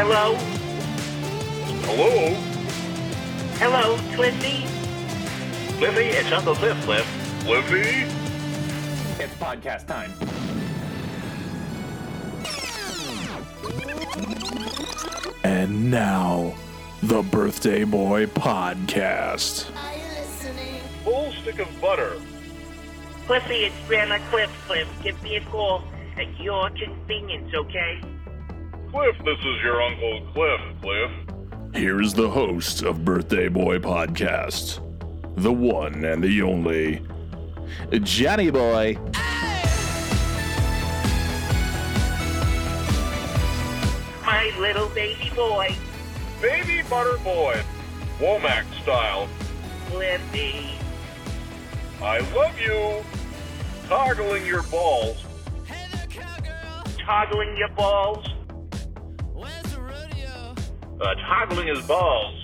Hello? Hello? Hello, Cliffy? Cliffy, it's Uncle Cliff, Cliff. Cliffy? It's podcast time. And now, the Birthday Boy Podcast. Full stick of butter. Cliffy, it's Grandma Cliff. Cliff, give me a call at your convenience, okay? Cliff, this is your Uncle Cliff, Cliff. Here's the host of Birthday Boy Podcast, the one and the only Johnny Boy. My little baby boy, Baby Butter Boy. Womack style. Cliffy. I love you. Toggling your balls. Toggling your balls. Uh, toggling his balls.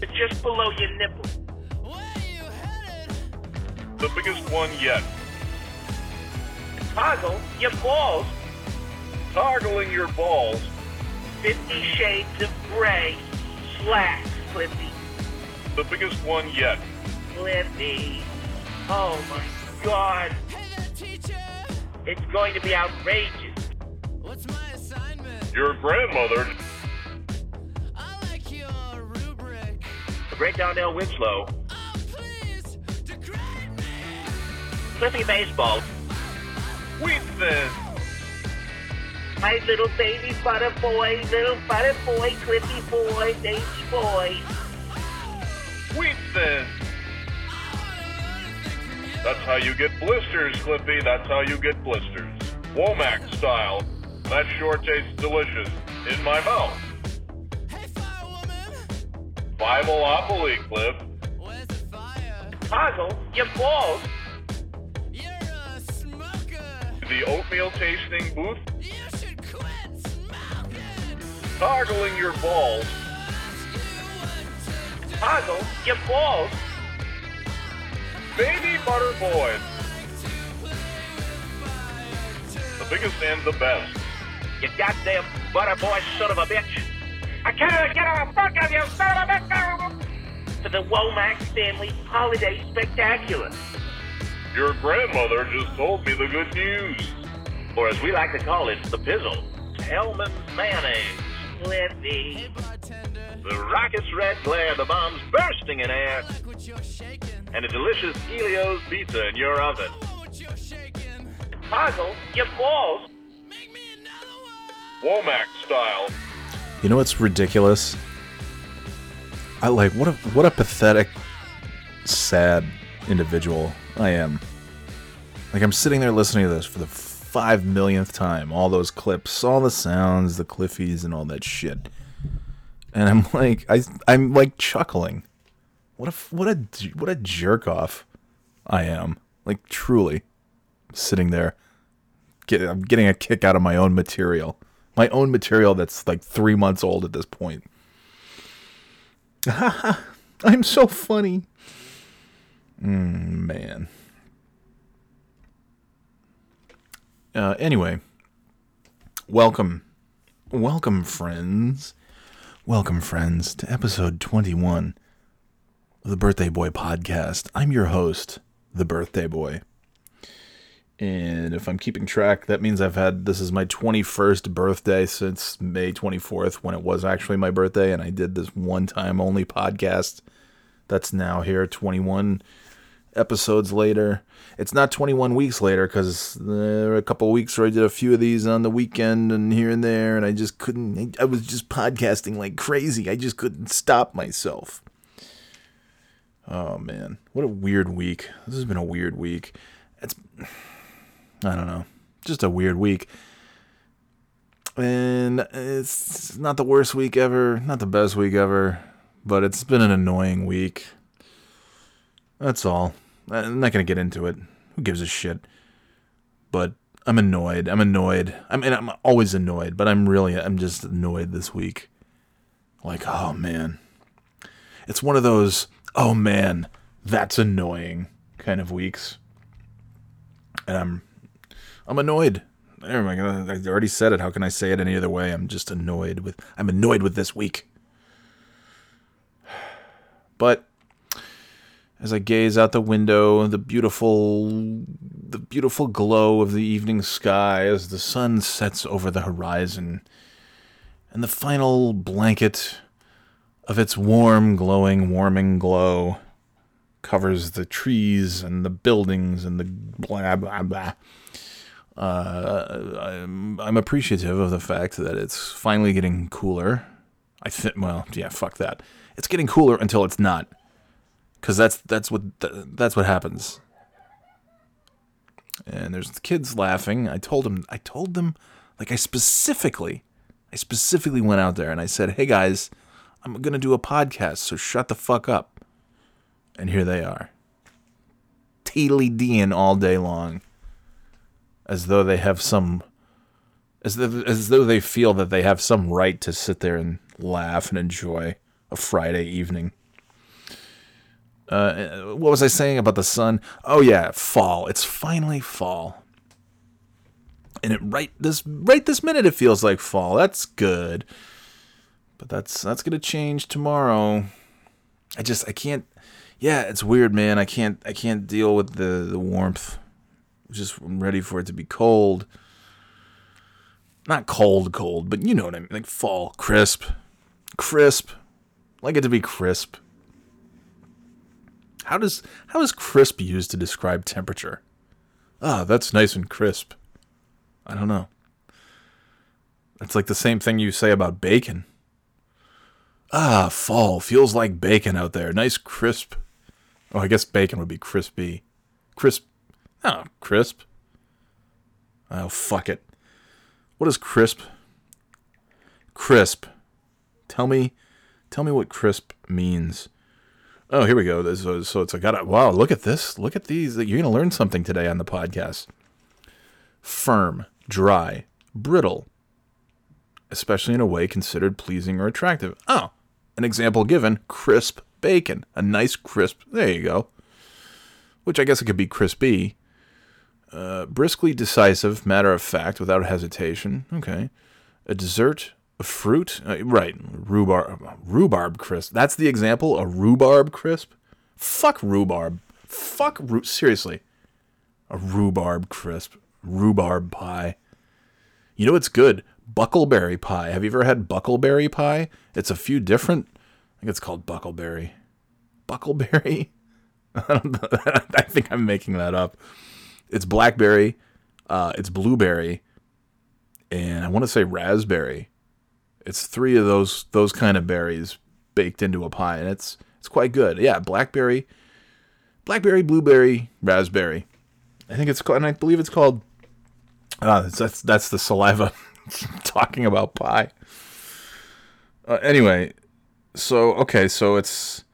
It's just below your nipple. The biggest one yet. Toggle your balls. Toggling your balls. Fifty Shades of Grey. Slacks, Cliffy. The biggest one yet. Cliffy. Oh my god. It's going to be outrageous. What's my assignment? Your grandmother. I like your rubric. The great Donnell Winslow. Oh, please, degrade me. Cliffy Baseball. Wheat Thin. My little baby butter boy, little butter boy, Cliffy boy, baby boy. Wheat That's how you get blisters, Clippy. That's how you get blisters. Womack style. That sure tastes delicious in my mouth. Hey, firewoman. Bimonopoly, Cliff. Where's the fire? Toggle your balls. You're a smoker. The oatmeal tasting booth. You should quit smoking. Toggling your balls. Toggle your balls. Baby Butter Boy. The biggest and the best. You goddamn butter boy son of a bitch. I can't get a fuck of you, son of a bitch. To the Womack Stanley Holiday Spectacular. Your grandmother just told me the good news. Or as we like to call it, the pizzle. Hellmann's mayonnaise. Bartender. The rocket's red glare, the bombs bursting in air, I like what you're shaking. and a delicious Helios pizza in your oven. Toggle your balls. Womack style. You know what's ridiculous? I like what a what a pathetic, sad individual I am. Like I'm sitting there listening to this for the five millionth time, all those clips, all the sounds, the Cliffies, and all that shit, and I'm like, I I'm like chuckling. What a what a what a jerk off I am. Like truly, sitting there, get, I'm getting a kick out of my own material my own material that's like three months old at this point. I'm so funny. Mm, man. Uh, anyway, welcome. Welcome, friends. Welcome, friends, to episode 21 of the Birthday Boy podcast. I'm your host, the Birthday Boy. And if I'm keeping track, that means I've had this is my 21st birthday since May 24th, when it was actually my birthday. And I did this one time only podcast that's now here 21 episodes later. It's not 21 weeks later because there were a couple weeks where I did a few of these on the weekend and here and there. And I just couldn't, I was just podcasting like crazy. I just couldn't stop myself. Oh man, what a weird week. This has been a weird week. It's. I don't know. Just a weird week. And it's not the worst week ever, not the best week ever, but it's been an annoying week. That's all. I'm not going to get into it. Who gives a shit? But I'm annoyed. I'm annoyed. I mean, I'm always annoyed, but I'm really, I'm just annoyed this week. Like, oh man. It's one of those, oh man, that's annoying kind of weeks. And I'm I'm annoyed. Never mind. I already said it. How can I say it any other way? I'm just annoyed with. I'm annoyed with this week. But as I gaze out the window, the beautiful, the beautiful glow of the evening sky as the sun sets over the horizon, and the final blanket of its warm, glowing, warming glow covers the trees and the buildings and the blah blah blah. Uh, I'm, I'm appreciative of the fact that it's finally getting cooler. I think, well, yeah, fuck that. It's getting cooler until it's not, because that's that's what that's what happens. And there's the kids laughing. I told them, I told them, like I specifically, I specifically went out there and I said, "Hey guys, I'm gonna do a podcast, so shut the fuck up." And here they are, teetily deeing all day long, as though they have some, as though, as though they feel that they have some right to sit there and laugh and enjoy a Friday evening. Uh, what was I saying about the sun? Oh yeah, fall. It's finally fall. And it right this right this minute it feels like fall. That's good. But that's that's gonna change tomorrow. I just I can't yeah, it's weird, man. I can't I can't deal with the, the warmth. Just I'm ready for it to be cold. Not cold, cold, but you know what I mean. Like fall, crisp. Crisp. Like it to be crisp. How does how is crisp used to describe temperature? Ah, that's nice and crisp. I don't know. It's like the same thing you say about bacon. Ah, fall feels like bacon out there. Nice crisp. Oh, I guess bacon would be crispy. Crisp. Oh, crisp. Oh, fuck it. What is crisp? Crisp. Tell me, tell me what crisp means. Oh, here we go. This, so, so it's a got. Wow, look at this. Look at these. You're gonna learn something today on the podcast. Firm, dry, brittle, especially in a way considered pleasing or attractive. Oh, an example given: crisp bacon. A nice crisp. There you go. Which I guess it could be crispy. Uh, briskly decisive, matter of fact, without hesitation. Okay. A dessert, a fruit, uh, right? Rhubarb, rhubarb crisp. That's the example. A rhubarb crisp. Fuck rhubarb. Fuck ru- seriously. A rhubarb crisp. Rhubarb pie. You know it's good. Buckleberry pie. Have you ever had buckleberry pie? It's a few different. I think it's called buckleberry. Buckleberry. I think I'm making that up. It's blackberry. Uh, it's blueberry, and I want to say raspberry. It's three of those those kind of berries baked into a pie, and it's it's quite good. Yeah, blackberry, blackberry, blueberry, raspberry. I think it's called, and I believe it's called. Uh, that's that's, the saliva talking about pie. Uh, anyway, so okay, so it's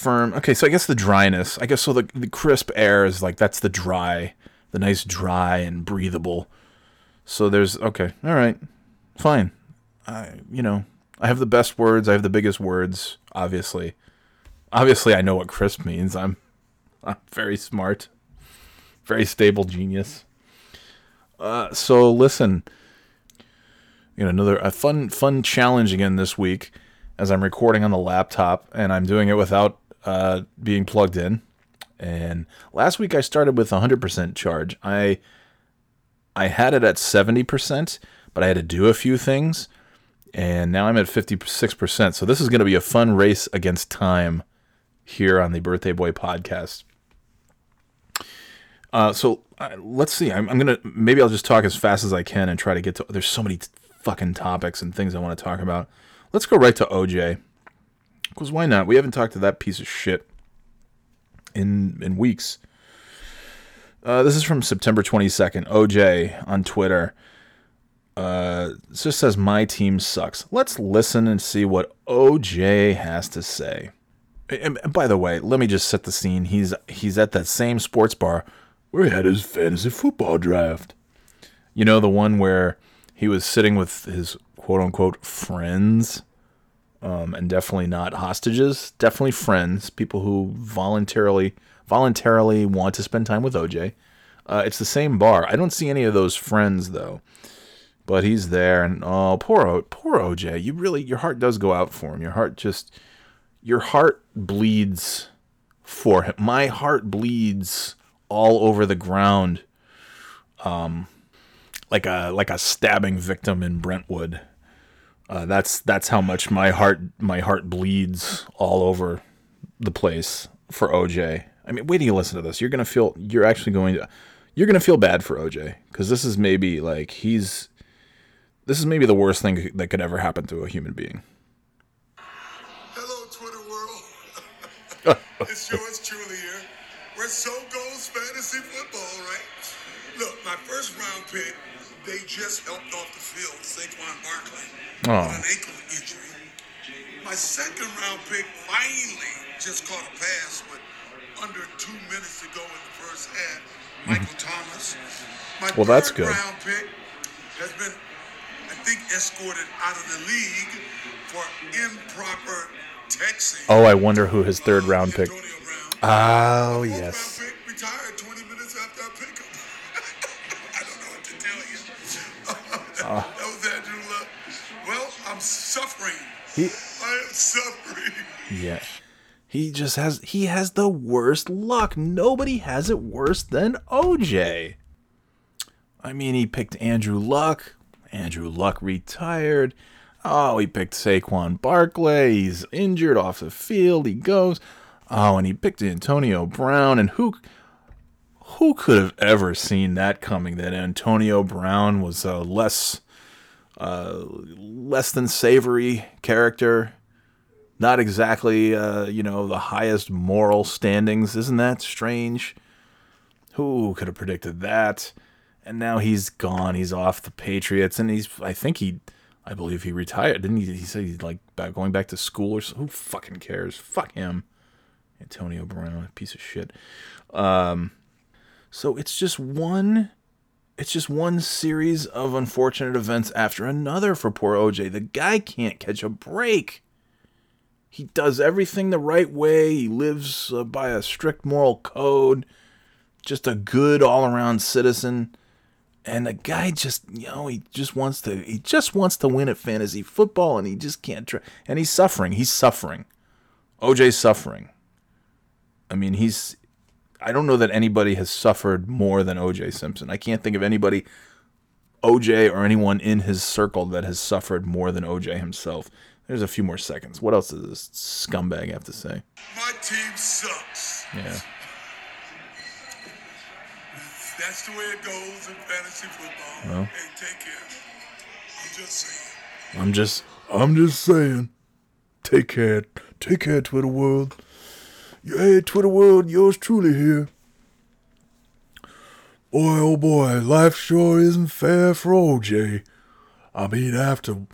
firm. Okay, so I guess the dryness. I guess so. The the crisp air is like that's the dry, the nice dry and breathable. So there's okay, all right, fine. I you know I have the best words. I have the biggest words. Obviously, obviously I know what crisp means. I'm I'm very smart, very stable genius. Uh, so listen, you know another a fun fun challenge again this week as I'm recording on the laptop and I'm doing it without uh, being plugged in. And last week I started with 100% charge. I I had it at 70%, but I had to do a few things, and now I'm at 56%. So this is going to be a fun race against time here on the Birthday Boy podcast. Uh, so uh, let's see. I'm, I'm gonna maybe I'll just talk as fast as I can and try to get to. There's so many t- fucking topics and things I want to talk about. Let's go right to OJ. Because why not? We haven't talked to that piece of shit in in weeks. Uh, this is from September 22nd. OJ on Twitter. Uh, just says, My team sucks. Let's listen and see what OJ has to say. And and by the way, let me just set the scene. He's he's at that same sports bar where he had his fantasy football draft. You know, the one where he was sitting with his quote unquote friends um, and definitely not hostages. Definitely friends, people who voluntarily voluntarily want to spend time with OJ. Uh, it's the same bar. I don't see any of those friends though, but he's there, and oh, poor o- poor OJ. You really, your heart does go out for him. Your heart just, your heart bleeds for him. My heart bleeds all over the ground, um, like a like a stabbing victim in Brentwood. Uh, that's that's how much my heart my heart bleeds all over the place for OJ. I mean, wait till you listen to this. You're gonna feel you're actually going to you're gonna feel bad for OJ because this is maybe like he's this is maybe the worst thing that could ever happen to a human being. Hello, Twitter world. it's yours truly here. Where so goes fantasy football, right? Look, my first round pick, they just helped off the field, Saquon Barkley, Oh. with an ankle injury. My second round pick finally just caught a pass with under two minutes to go in the first half. Michael Thomas. My Mm-hmm. Well, that's third good. round pick has been, I think, escorted out of the league for improper texting. Oh, I wonder who his third round pick. Oh yes. round pick That was Andrew Luck. Well, I'm suffering. He I am suffering. yeah. He just has he has the worst luck. Nobody has it worse than OJ. I mean, he picked Andrew Luck. Andrew Luck retired. Oh, he picked Saquon Barkley. He's injured off the field. He goes. Oh, and he picked Antonio Brown. And who who could have ever seen that coming? That Antonio Brown was a less uh, less than savory character. Not exactly, uh, you know, the highest moral standings. Isn't that strange? Who could have predicted that? And now he's gone. He's off the Patriots, and he's. I think he, I believe he retired. Didn't he? He said he's like going back to school or something. Who fucking cares? Fuck him. Antonio Brown, a piece of shit. Um, so it's just one it's just one series of unfortunate events after another for poor OJ. The guy can't catch a break. He does everything the right way. He lives uh, by a strict moral code. Just a good all-around citizen. And the guy just, you know, he just wants to he just wants to win at fantasy football and he just can't try. And he's suffering. He's suffering. OJ's suffering. I mean, he's I don't know that anybody has suffered more than OJ Simpson. I can't think of anybody, OJ or anyone in his circle, that has suffered more than OJ himself. There's a few more seconds. What else does this scumbag have to say? My team sucks. Yeah. That's the way it goes in fantasy football. Well. Hey, take care. I'm just saying. I'm just, I'm just saying. Take care, take care, Twitter world. Hey, Twitter world, yours truly here. Boy, oh boy, life sure isn't fair for OJ. I mean, after,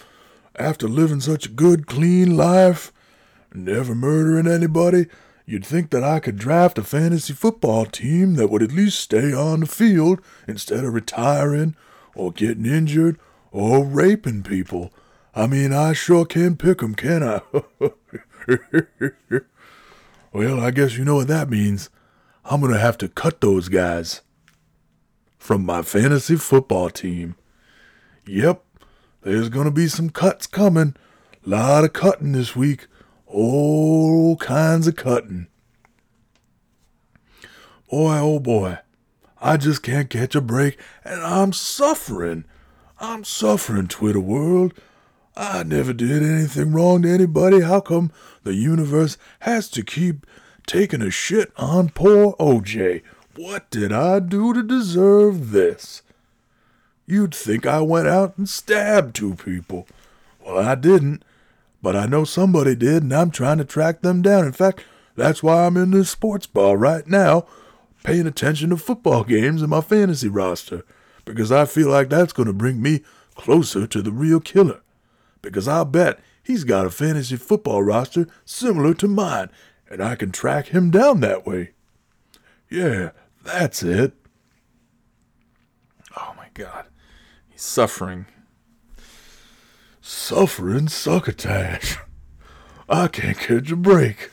after living such a good, clean life, never murdering anybody, you'd think that I could draft a fantasy football team that would at least stay on the field instead of retiring or getting injured or raping people. I mean, I sure can pick 'em, can I? well, I guess you know what that means. I'm going to have to cut those guys from my fantasy football team. Yep, there's going to be some cuts coming. A Lot of cutting this week. All kinds of cutting. Boy, oh boy, I just can't catch a break, and I'm suffering. I'm suffering, Twitter world. I never did anything wrong to anybody. How come the universe has to keep taking a shit on poor OJ? What did I do to deserve this? You'd think I went out and stabbed two people. Well, I didn't, but I know somebody did, and I'm trying to track them down. In fact, that's why I'm in this sports bar right now, paying attention to football games and my fantasy roster, because I feel like that's going to bring me closer to the real killer. Because I'll bet he's got a fantasy football roster similar to mine, and I can track him down that way. Yeah, that's it. Oh my god. He's suffering. Suffering succotash. I can't catch a break.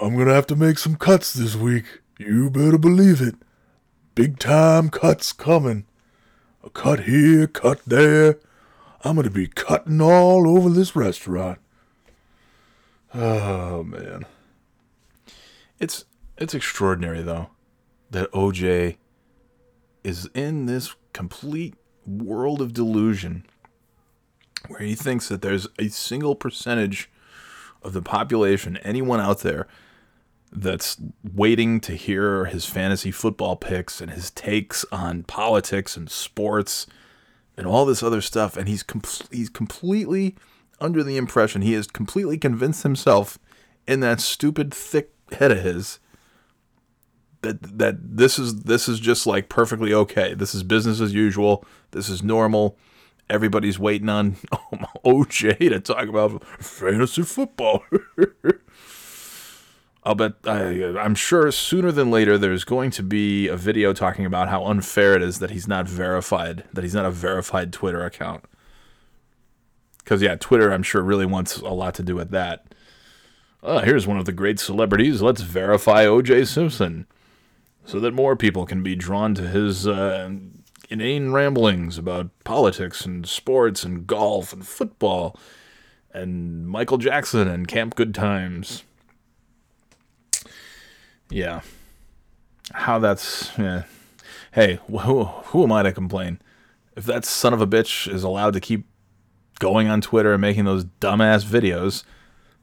I'm gonna have to make some cuts this week. You better believe it. big time cuts coming. A cut here, cut there. I'm gonna be cutting all over this restaurant. Oh man. It's it's extraordinary though that OJ is in this complete world of delusion where he thinks that there's a single percentage of the population, anyone out there that's waiting to hear his fantasy football picks and his takes on politics and sports and all this other stuff and he's com- he's completely under the impression he has completely convinced himself in that stupid thick head of his that that this is this is just like perfectly okay. This is business as usual. This is normal. Everybody's waiting on oh, OJ to talk about fantasy football. I'll bet I, I'm sure sooner than later there's going to be a video talking about how unfair it is that he's not verified, that he's not a verified Twitter account. Because yeah, Twitter I'm sure really wants a lot to do with that. Uh, here's one of the great celebrities. Let's verify O.J. Simpson so that more people can be drawn to his uh, inane ramblings about politics and sports and golf and football and Michael Jackson and Camp Good Times. Yeah. How that's. Yeah. Hey, who, who am I to complain? If that son of a bitch is allowed to keep going on Twitter and making those dumbass videos,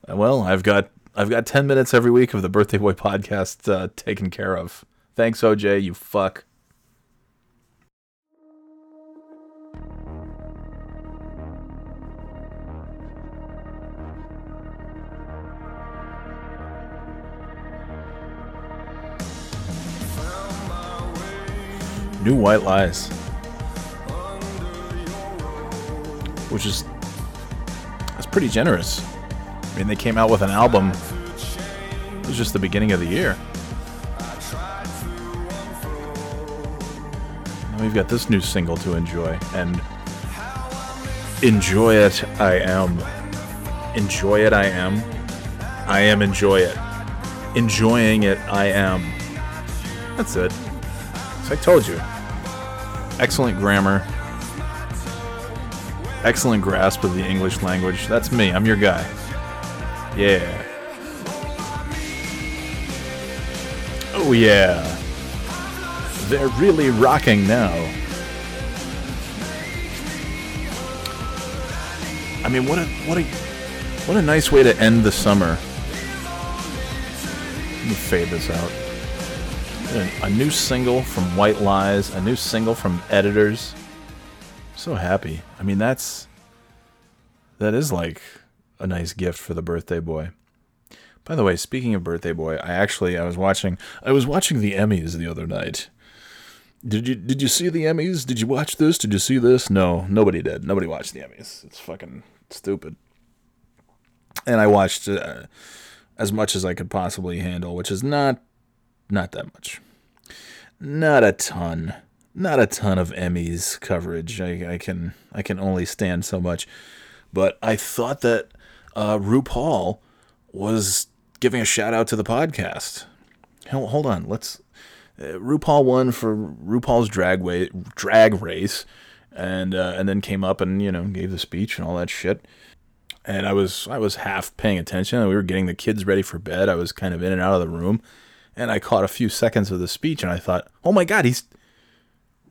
uh, well, I've got I've got ten minutes every week of the Birthday Boy podcast uh, taken care of. Thanks, OJ. You fuck. New White Lies. Which is that's pretty generous. I mean, they came out with an album. It was just the beginning of the year. Now we've got this new single to enjoy, and enjoy it. I am. Enjoy it. I am. I am enjoy it. Enjoying it. I am. That's it. So I told you. Excellent grammar. Excellent grasp of the English language. That's me. I'm your guy. Yeah. Oh, yeah. They're really rocking now. I mean, what a what a what a nice way to end the summer. Let me fade this out. A, new single from White Lies, a new single from Editors. So happy. I mean, that's that is like a nice gift for the birthday boy. By the way, speaking of birthday boy, I actually I was watching I was watching the Emmys the other night. Did you did you see the Emmys? Did you watch this? Did you see this? No, nobody did. Nobody watched the Emmys. It's fucking stupid. And I watched uh, as much as I could possibly handle, which is not not that much. Not a ton. Not a ton of Emmys coverage. I, I can I can only stand so much. But I thought that uh, RuPaul was giving a shout out to the podcast. Hold, on, let's. Uh, RuPaul won for RuPaul's drag drag race, and uh, and then came up and you know gave the speech and all that shit. And I was I was half paying attention. We were getting the kids ready for bed. I was kind of in and out of the room, and I caught a few seconds of the speech, and I thought, oh my god, he's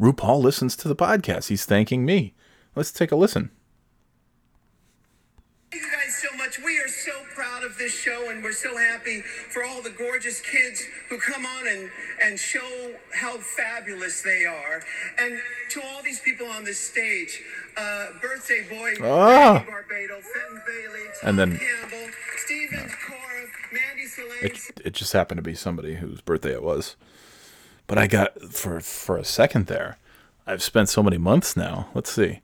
RuPaul listens to the podcast. He's thanking me. Let's take a listen. Thank you guys so much. We are so proud of this show, and we're so happy for all the gorgeous kids who come on and, and show how fabulous they are. And to all these people on this stage, uh, birthday boy, Ah. Barbato, Fenton Bailey, Tom And then- Campbell, Stephen Cora, Mandy Solange. It, it just happened to be somebody whose birthday it was. But I got for for a second there. I've spent so many months now. Let's see,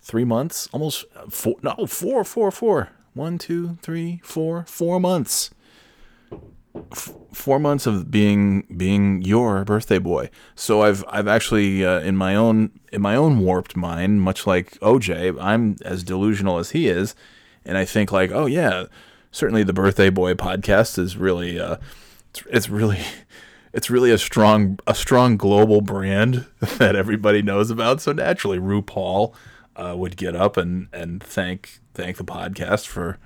three months, almost uh, four. No, four, four, four. One, two, three, four, four months. F- four months of being being your birthday boy. So I've I've actually uh, in my own in my own warped mind, much like OJ, I'm as delusional as he is, and I think like, oh yeah, certainly the birthday boy podcast is really uh, it's, it's really it's really a strong a strong global brand that everybody knows about. So naturally, RuPaul uh, would get up and and thank thank the podcast for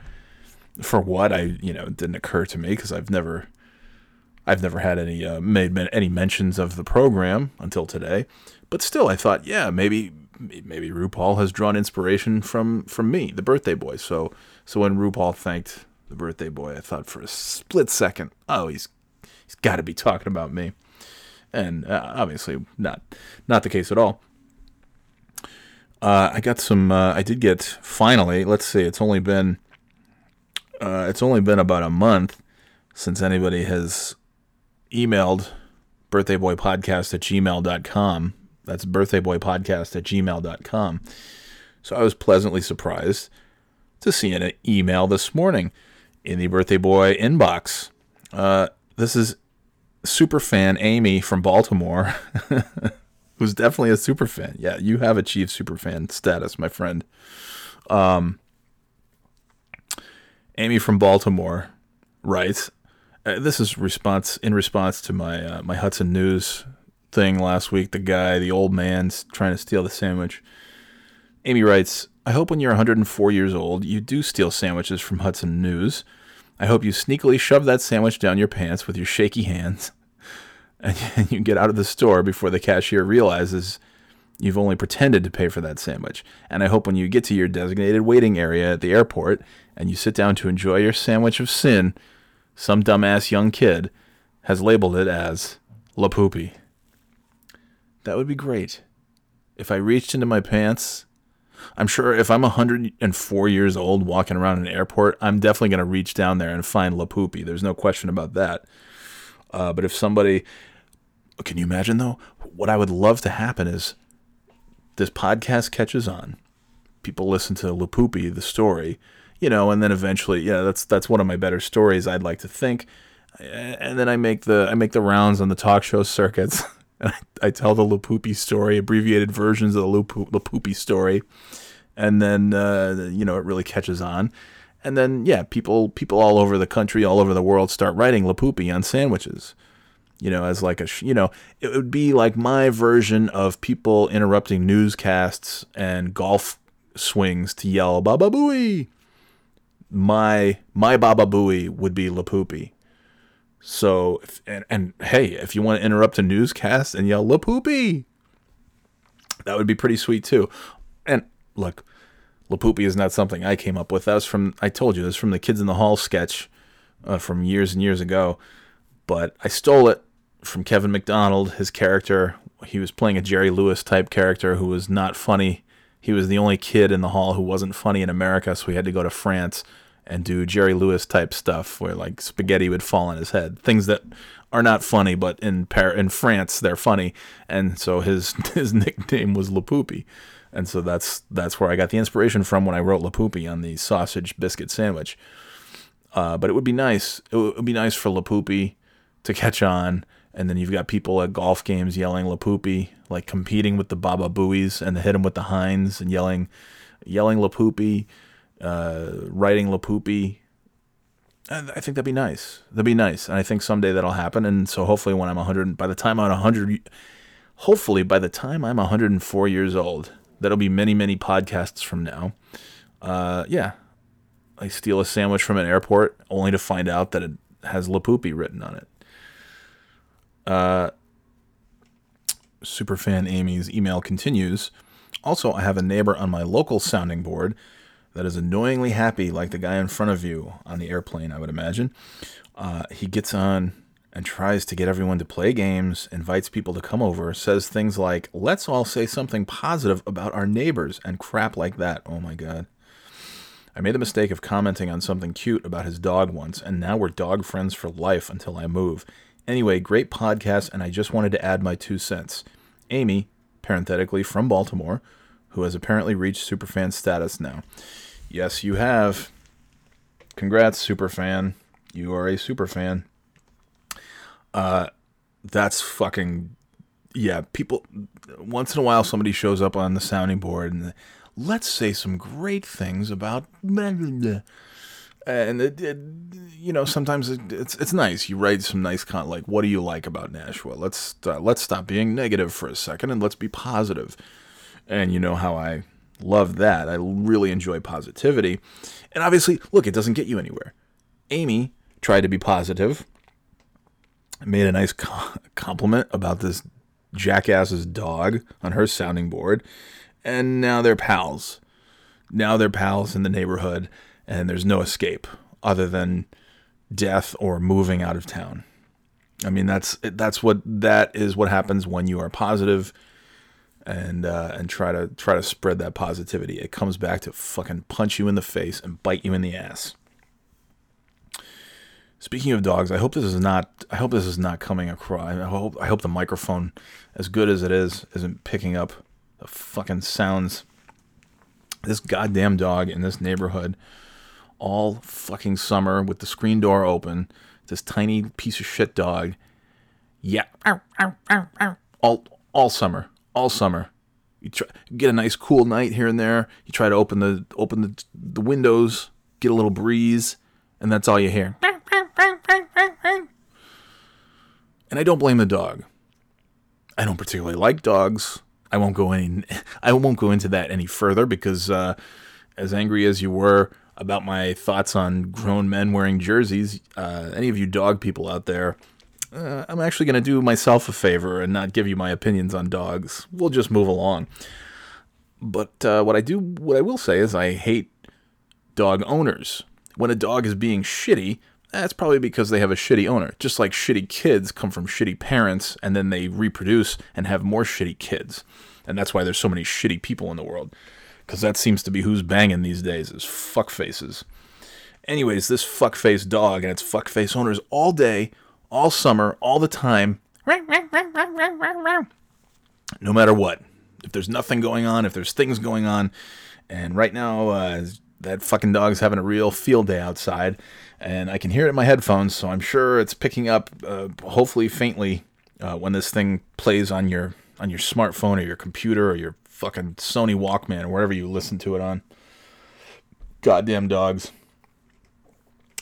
for what I you know didn't occur to me because I've never I've never had any uh, made any mentions of the program until today. But still, I thought, yeah, maybe maybe RuPaul has drawn inspiration from from me, the birthday boy. So so when RuPaul thanked the birthday boy, I thought for a split second, oh, he's he's got to be talking about me, and uh, obviously not not the case at all. Uh, I got some. Uh, I did get finally. Let's see. It's only been. Uh, it's only been about a month since anybody has emailed birthdayboypodcast at gmail.com. That's birthdayboypodcast at gmail.com. So I was pleasantly surprised to see an email this morning in the Birthday Boy inbox. Uh, this is super fan Amy from Baltimore, who's definitely a super fan. Yeah, you have achieved super fan status, my friend. Um, Amy from Baltimore writes, uh, this is response in response to my uh, my Hudson News thing last week. The guy, the old man's trying to steal the sandwich. Amy writes, I hope when you're 104 years old, you do steal sandwiches from Hudson News. I hope you sneakily shove that sandwich down your pants with your shaky hands, and you get out of the store before the cashier realizes you've only pretended to pay for that sandwich. And I hope when you get to your designated waiting area at the airport and you sit down to enjoy your sandwich of sin, some dumbass young kid has labeled it as La Poopy. That would be great. If I reached into my pants, I'm sure if I'm 104 years old walking around an airport, I'm definitely going to reach down there and find La Poopy. There's no question about that. Uh, but if somebody, can you imagine though? What I would love to happen is this podcast catches on. People listen to La Poopy, the story, you know, and then eventually, yeah, that's that's one of my better stories. I'd like to think, and then I make the I make the rounds on the talk show circuits. and I, I tell the La Poopy story, abbreviated versions of the La Poopy story, and then uh, you know it really catches on, and then yeah, people people all over the country, all over the world start writing La Poopy on sandwiches. You know, as like a you know, it would be like my version of people interrupting newscasts and golf swings to yell "Baba Booey." My my Baba Booey would be La Poopy. So, if, and, and hey, if you want to interrupt a newscast and yell "La Poopy," that would be pretty sweet too. And look, La Poopy is not something I came up with. That was from I told you this from the Kids in the Hall sketch uh, from years and years ago. But I stole it from Kevin McDonald. His character, he was playing a Jerry Lewis type character who was not funny. He was the only kid in the hall who wasn't funny in America, so he had to go to France and do Jerry Lewis type stuff where like spaghetti would fall on his head. Things that are not funny, but in Par- in France they're funny. And so his his nickname was La Poopy. And so that's that's where I got the inspiration from when I wrote La Poopy on the sausage biscuit sandwich. Uh, but it would be nice. It would be nice for La Poopy to catch on, and then you've got people at golf games yelling La Poopy, like competing with the Baba Booies and the hit them with the Hinds and yelling, yelling La Poopy uh, writing La Poopy. I think that'd be nice. That'd be nice, and I think someday that'll happen. And so hopefully, when I'm 100, by the time I'm 100, hopefully by the time I'm 104 years old, that'll be many, many podcasts from now. Uh, yeah, I steal a sandwich from an airport only to find out that it has La Poopy written on it. Uh, Superfan Amy's email continues. Also, I have a neighbor on my local sounding board that is annoyingly happy, like the guy in front of you on the airplane, I would imagine. Uh, he gets on and tries to get everyone to play games, invites people to come over, says things like, let's all say something positive about our neighbors, and crap like that. Oh my God. I made the mistake of commenting on something cute about his dog once, and now we're dog friends for life until I move. Anyway, great podcast, and I just wanted to add my two cents. Amy, parenthetically from Baltimore, who has apparently reached superfan status now. Yes, you have. Congrats, superfan. You are a superfan. Uh, that's fucking yeah. People once in a while somebody shows up on the sounding board and let's say some great things about and it, it you know sometimes it, it's it's nice. You write some nice con like what do you like about Nashua? Let's uh, let's stop being negative for a second and let's be positive. And you know how I love that. I really enjoy positivity. And obviously, look, it doesn't get you anywhere. Amy tried to be positive. Made a nice compliment about this jackass's dog on her sounding board, and now they're pals. Now they're pals in the neighborhood, and there's no escape other than death or moving out of town. I mean, that's that's what that is what happens when you are positive and uh, and try to try to spread that positivity. It comes back to fucking punch you in the face and bite you in the ass. Speaking of dogs, I hope this is not. I hope this is not coming across. I hope. I hope the microphone, as good as it is, isn't picking up the fucking sounds. This goddamn dog in this neighborhood, all fucking summer with the screen door open. This tiny piece of shit dog. Yeah. All all summer. All summer. You try get a nice cool night here and there. You try to open the open the the windows, get a little breeze, and that's all you hear. And I don't blame the dog. I don't particularly like dogs. I won't go any. I won't go into that any further because, uh, as angry as you were about my thoughts on grown men wearing jerseys, uh, any of you dog people out there, uh, I'm actually going to do myself a favor and not give you my opinions on dogs. We'll just move along. But uh, what I do, what I will say is, I hate dog owners. When a dog is being shitty, that's probably because they have a shitty owner. Just like shitty kids come from shitty parents and then they reproduce and have more shitty kids. And that's why there's so many shitty people in the world. Because that seems to be who's banging these days is fuckfaces. Anyways, this fuckface dog and its fuckface owners all day, all summer, all the time. No matter what. If there's nothing going on, if there's things going on, and right now uh, that fucking dog's having a real field day outside, and I can hear it in my headphones, so I'm sure it's picking up, uh, hopefully faintly, uh, when this thing plays on your on your smartphone or your computer or your fucking Sony Walkman or wherever you listen to it on. Goddamn dogs.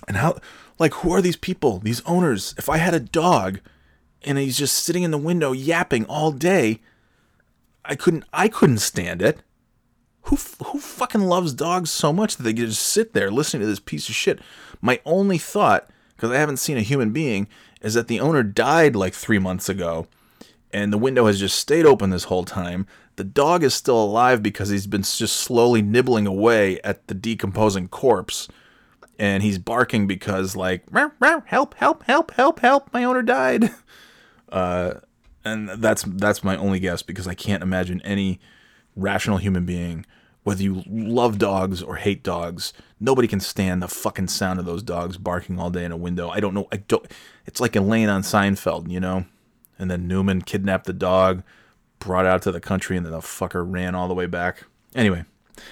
And how, like, who are these people? These owners? If I had a dog, and he's just sitting in the window yapping all day, I couldn't. I couldn't stand it. Who who fucking loves dogs so much that they just sit there listening to this piece of shit? My only thought, because I haven't seen a human being, is that the owner died like three months ago, and the window has just stayed open this whole time. The dog is still alive because he's been just slowly nibbling away at the decomposing corpse, and he's barking because like "Meow, meow, help help help help help my owner died. Uh, and that's that's my only guess because I can't imagine any rational human being, whether you love dogs or hate dogs, nobody can stand the fucking sound of those dogs barking all day in a window. I don't know. I don't. It's like Elaine on Seinfeld, you know. And then Newman kidnapped the dog, brought out to the country, and then the fucker ran all the way back. Anyway,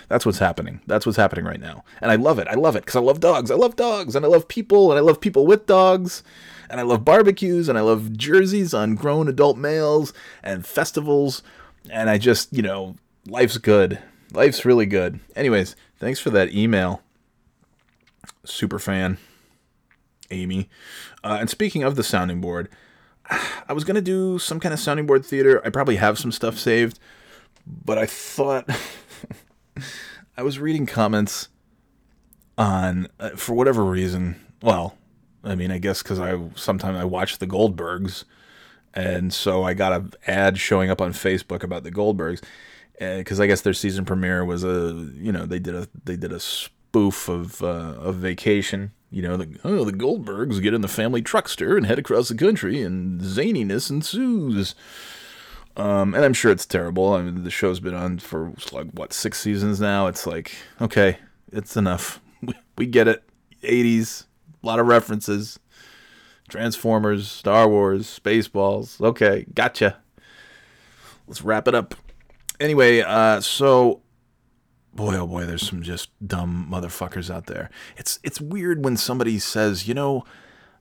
that's what's happening. That's what's happening right now. And I love it. I love it because I love dogs. I love dogs. And I love people. And I love people with dogs. And I love barbecues. And I love jerseys on grown adult males and festivals. And I just, you know, life's good. Life's really good. Anyways, thanks for that email. Super fan. Amy. Uh, and speaking of the sounding board, I was going to do some kind of sounding board theater. I probably have some stuff saved. But I thought. I was reading comments on uh, for whatever reason. Well, I mean, I guess because I sometimes I watch the Goldbergs, and so I got an ad showing up on Facebook about the Goldbergs, because I guess their season premiere was a you know they did a they did a spoof of uh, of vacation. You know, the, oh, the Goldbergs get in the family truckster and head across the country, and zaniness ensues. Um, and I'm sure it's terrible. I mean, the show's been on for like what six seasons now. It's like okay, it's enough. We, we get it. 80s, a lot of references. Transformers, Star Wars, Spaceballs. Okay, gotcha. Let's wrap it up. Anyway, uh, so boy, oh boy, there's some just dumb motherfuckers out there. It's it's weird when somebody says, you know,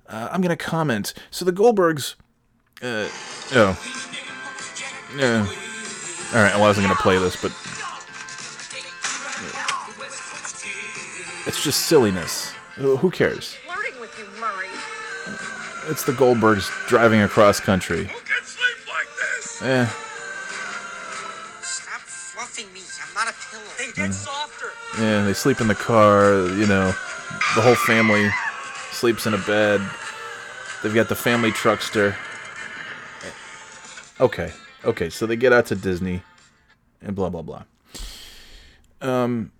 uh, I'm gonna comment. So the Goldbergs, uh, oh. Yeah. All right. I wasn't gonna play this, but it's just silliness. Who who cares? Flirting with you, Murray. It's the Goldbergs driving across country. Who can sleep like this? Eh, Stop fluffing me. I'm not a pillow. Then get softer. yeah, they sleep in the car, you know. The whole family sleeps in a bed. They've got the family truckster. Okay, okay, so they get out to Disney and blah blah blah. Um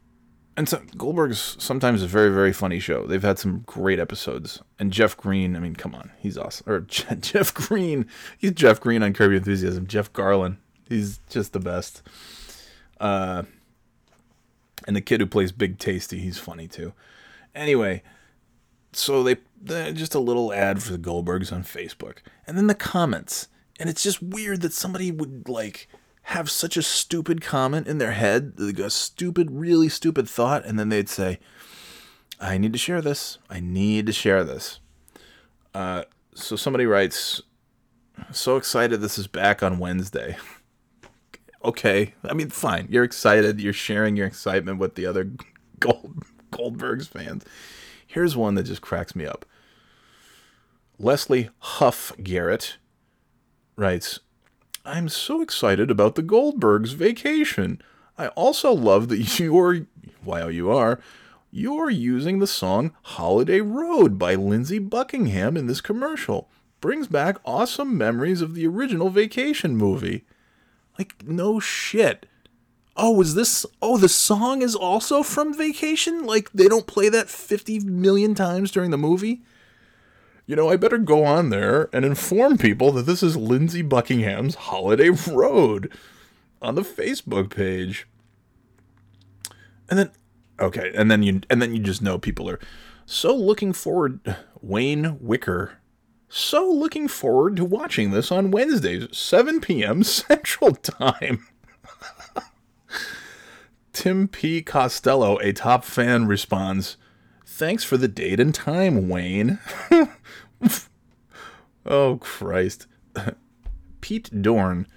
and so Goldberg's sometimes a very very funny show. They've had some great episodes. And Jeff Green, I mean, come on, he's awesome. Or Je- Jeff Green, he's Jeff Green on Your Enthusiasm. Jeff Garlin, he's just the best. Uh, and the kid who plays Big Tasty, he's funny too. Anyway, so they- just a little ad for the Goldbergs on Facebook, and then the comments, and it's just weird that somebody would like have such a stupid comment in their head, like a stupid, really stupid thought, and then they'd say, "I need to share this. I need to share this." Uh, so somebody writes, "So excited this is back on Wednesday." okay, I mean, fine. You're excited. You're sharing your excitement with the other Gold Goldbergs fans. Here's one that just cracks me up. Leslie Huff Garrett writes, I'm so excited about the Goldbergs vacation. I also love that you're, while you are, you're using the song Holiday Road by Lindsey Buckingham in this commercial. Brings back awesome memories of the original vacation movie. Like, no shit. Oh, is this? Oh, the song is also from Vacation? Like, they don't play that 50 million times during the movie? You know, I better go on there and inform people that this is Lindsey Buckingham's Holiday Road on the Facebook page. And then okay, and then you and then you just know people are so looking forward Wayne Wicker. So looking forward to watching this on Wednesdays, 7 p.m. Central Time. Tim P. Costello, a top fan, responds, Thanks for the date and time, Wayne. oh, Christ. Pete Dorn,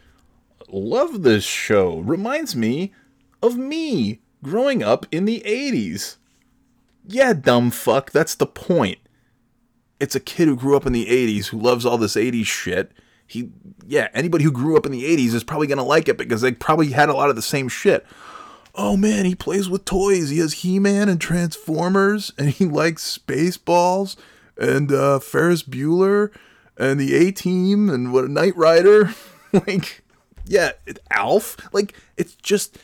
love this show. Reminds me of me growing up in the 80s. Yeah, dumb fuck, that's the point. It's a kid who grew up in the 80s who loves all this 80s shit. He, yeah, anybody who grew up in the 80s is probably going to like it because they probably had a lot of the same shit oh man, he plays with toys. He has He Man and Transformers, and he likes Spaceballs and uh, Ferris Bueller and the A Team and what a Knight Rider. like, yeah, it, Alf. Like, it's just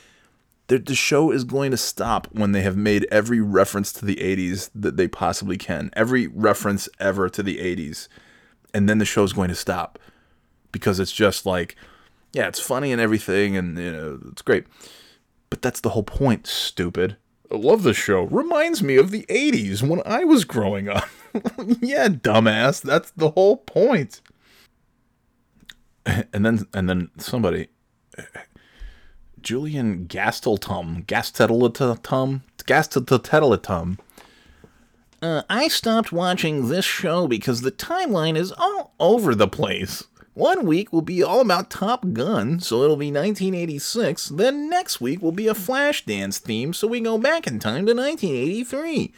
the, the show is going to stop when they have made every reference to the 80s that they possibly can. Every reference ever to the 80s. And then the show's going to stop because it's just like, yeah, it's funny and everything, and you know, it's great. But that's the whole point, stupid. I love the show. Reminds me of the 80s when I was growing up. yeah, dumbass. That's the whole point. And then and then somebody Julian Gasteltum, Gasteltum, Gasteltum. Uh, I stopped watching this show because the timeline is all over the place. One week will be all about Top Gun, so it'll be 1986. Then next week will be a Flashdance theme, so we go back in time to 1983.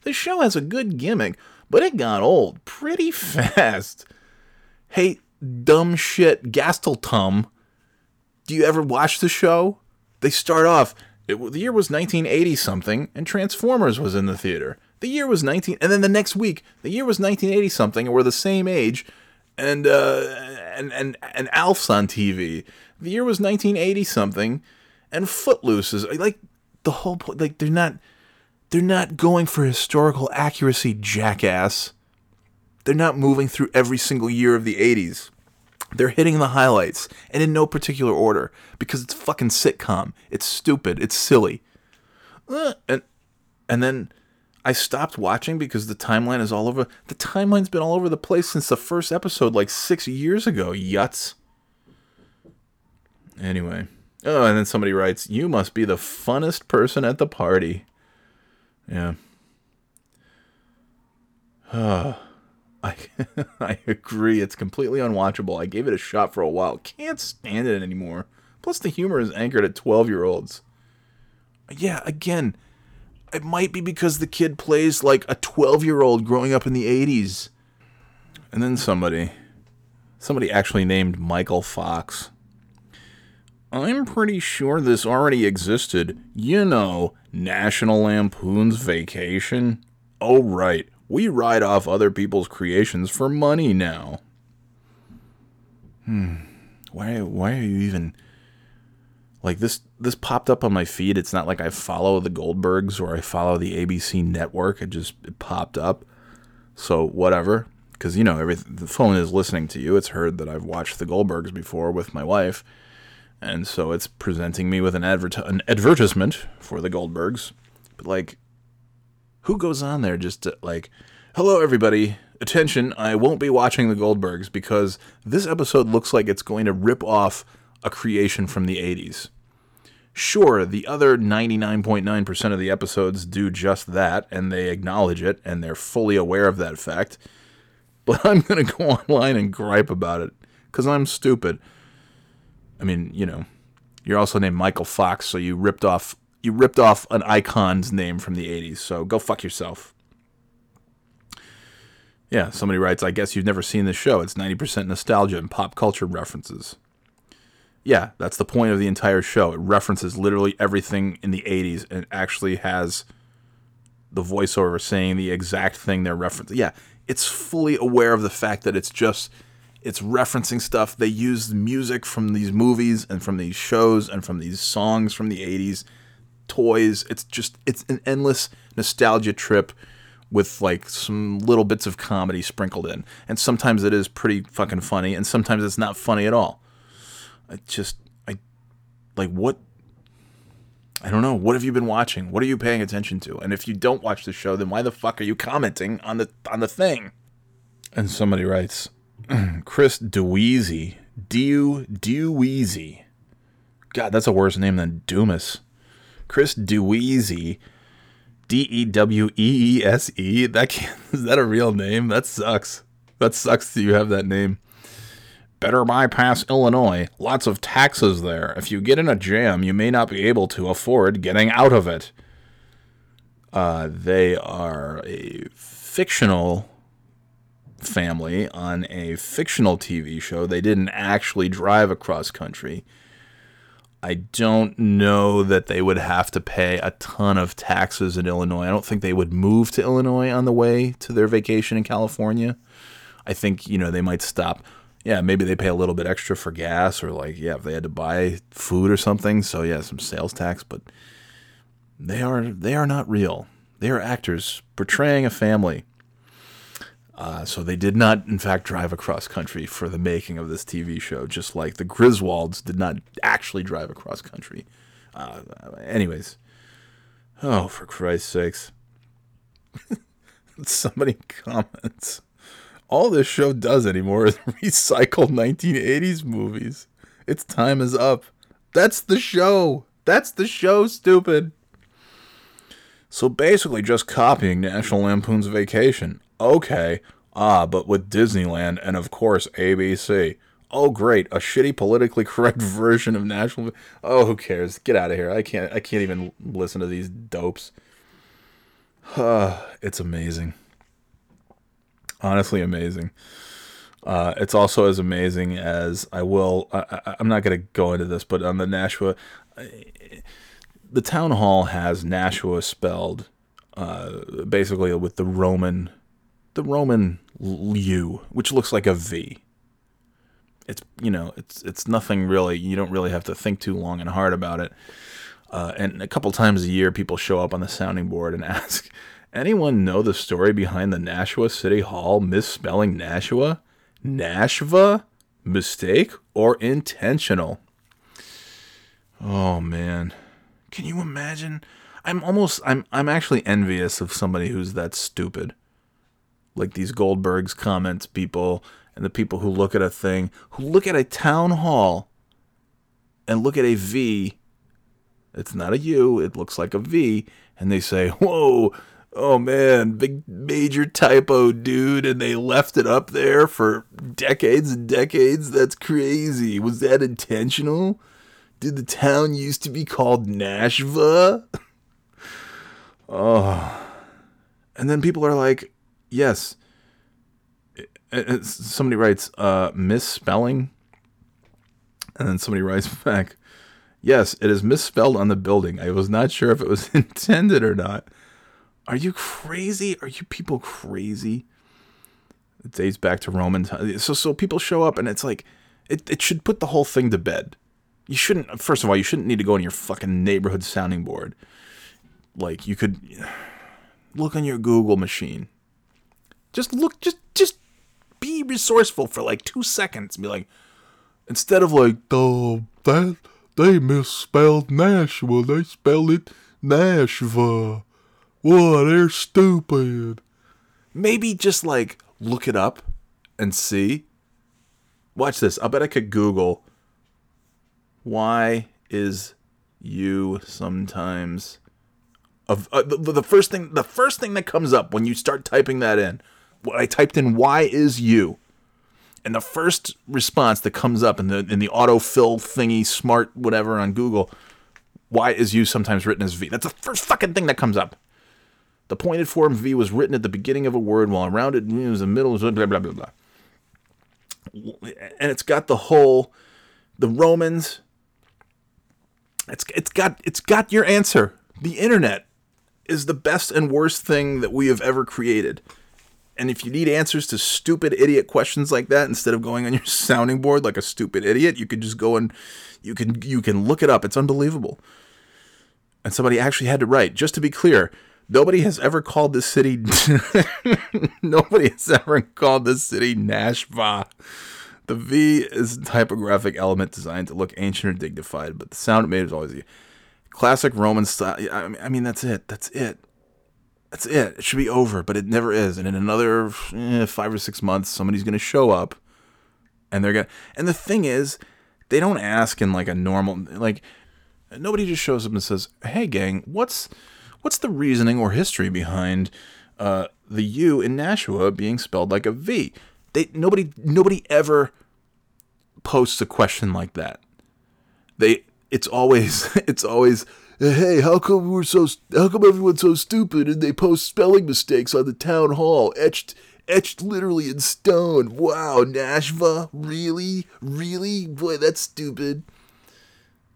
The show has a good gimmick, but it got old pretty fast. Hey, dumb shit, Gasteltum. Do you ever watch the show? They start off. It, the year was 1980 something, and Transformers was in the theater. The year was 19, and then the next week, the year was 1980 something, and we're the same age, and uh, and and and Alf's on TV. The year was 1980 something, and Footloose is like the whole point. Like they're not they're not going for historical accuracy, jackass. They're not moving through every single year of the 80s. They're hitting the highlights and in no particular order because it's fucking sitcom. It's stupid. It's silly. Uh, and and then I stopped watching because the timeline is all over. The timeline's been all over the place since the first episode, like six years ago. Yuts. Anyway. Oh, and then somebody writes, You must be the funnest person at the party. Yeah. I, I agree. It's completely unwatchable. I gave it a shot for a while. Can't stand it anymore. Plus, the humor is anchored at 12 year olds. Yeah, again, it might be because the kid plays like a 12 year old growing up in the 80s. And then somebody, somebody actually named Michael Fox. I'm pretty sure this already existed. You know, National Lampoon's Vacation. Oh, right. We ride off other people's creations for money now. Hmm. Why, why are you even like this this popped up on my feed. It's not like i follow the goldbergs or i follow the abc network. It just it popped up. So whatever. Because you know every the phone is listening to you. It's heard that i've watched the goldbergs before with my wife. And so it's presenting me with an, advert- an advertisement for the goldbergs. But like who goes on there just to like hello everybody. Attention i won't be watching the goldbergs because this episode looks like it's going to rip off a creation from the 80s. Sure, the other 99.9% of the episodes do just that, and they acknowledge it, and they're fully aware of that fact. But I'm going to go online and gripe about it, because I'm stupid. I mean, you know, you're also named Michael Fox, so you ripped off you ripped off an icon's name from the 80s, so go fuck yourself. Yeah, somebody writes, I guess you've never seen this show. It's 90% nostalgia and pop culture references. Yeah, that's the point of the entire show. It references literally everything in the 80s and actually has the voiceover saying the exact thing they're referencing. Yeah, it's fully aware of the fact that it's just it's referencing stuff. They use music from these movies and from these shows and from these songs from the 80s, toys. It's just it's an endless nostalgia trip with like some little bits of comedy sprinkled in. And sometimes it is pretty fucking funny and sometimes it's not funny at all. I just I like what I don't know. What have you been watching? What are you paying attention to? And if you don't watch the show, then why the fuck are you commenting on the on the thing? And somebody writes, Chris Deweezy, Dew Deweezy. God, that's a worse name than Dumas. Chris Deweezy, D E W E E S E. That can't, is that a real name? That sucks. That sucks that you have that name. Better bypass Illinois. Lots of taxes there. If you get in a jam, you may not be able to afford getting out of it. Uh, they are a fictional family on a fictional TV show. They didn't actually drive across country. I don't know that they would have to pay a ton of taxes in Illinois. I don't think they would move to Illinois on the way to their vacation in California. I think, you know, they might stop yeah, maybe they pay a little bit extra for gas or like, yeah, if they had to buy food or something. So yeah, some sales tax, but they are they are not real. They are actors portraying a family. Uh, so they did not, in fact, drive across country for the making of this TV show, just like the Griswolds did not actually drive across country. Uh, anyways, oh, for Christ's sakes. Somebody comments all this show does anymore is recycle 1980s movies. Its time is up. That's the show. That's the show, stupid. So basically, just copying National Lampoon's Vacation. Okay. Ah, but with Disneyland and, of course, ABC. Oh, great! A shitty, politically correct version of National. Oh, who cares? Get out of here! I can't. I can't even listen to these dopes. it's amazing honestly amazing. Uh, it's also as amazing as I will. I, am not going to go into this, but on the Nashua, the town hall has Nashua spelled uh, basically with the Roman, the Roman U, which looks like a V. It's you know it's it's nothing really. You don't really have to think too long and hard about it. Uh, and a couple times a year, people show up on the sounding board and ask, Anyone know the story behind the Nashua City Hall misspelling Nashua? Nashva? Mistake or intentional? Oh man. Can you imagine? I'm almost I'm I'm actually envious of somebody who's that stupid. Like these Goldbergs comments people and the people who look at a thing, who look at a town hall and look at a V. It's not a U, it looks like a V, and they say, "Whoa, oh man, big major typo, dude, and they left it up there for decades and decades. That's crazy. Was that intentional? Did the town used to be called Nashva? Oh. And then people are like, yes. It- it- somebody writes, uh, misspelling. And then somebody writes back, yes, it is misspelled on the building. I was not sure if it was intended or not. Are you crazy? Are you people crazy? It dates back to Roman times. So, so people show up and it's like, it, it should put the whole thing to bed. You shouldn't, first of all, you shouldn't need to go on your fucking neighborhood sounding board. Like, you could look on your Google machine. Just look, just, just be resourceful for like two seconds. Be like, instead of like, oh, that, they misspelled Nashville, They spelled it Nashva. Whoa, they're stupid. Maybe just like look it up and see. Watch this. I bet I could Google why is you sometimes of uh, the, the first thing the first thing that comes up when you start typing that in. I typed in why is you and the first response that comes up in the in the autofill thingy smart whatever on Google why is you sometimes written as v that's the first fucking thing that comes up the pointed form v was written at the beginning of a word while a rounded v was the middle blah blah blah blah and it's got the whole the romans it's it's got it's got your answer the internet is the best and worst thing that we have ever created and if you need answers to stupid idiot questions like that, instead of going on your sounding board like a stupid idiot, you could just go and you can you can look it up. It's unbelievable. And somebody actually had to write. Just to be clear, nobody has ever called this city nobody has ever called this city Nashva. The V is a typographic element designed to look ancient or dignified, but the sound it made is always a classic Roman style. I mean- I mean, that's it. That's it. That's it. It should be over, but it never is. And in another eh, five or six months, somebody's going to show up, and they're gonna. And the thing is, they don't ask in like a normal like. Nobody just shows up and says, "Hey, gang, what's what's the reasoning or history behind uh, the U in Nashua being spelled like a V? They nobody nobody ever posts a question like that. They it's always it's always hey how come we're so how come everyone's so stupid? And they post spelling mistakes on the town hall etched etched literally in stone. Wow nashva really? Really? Boy that's stupid.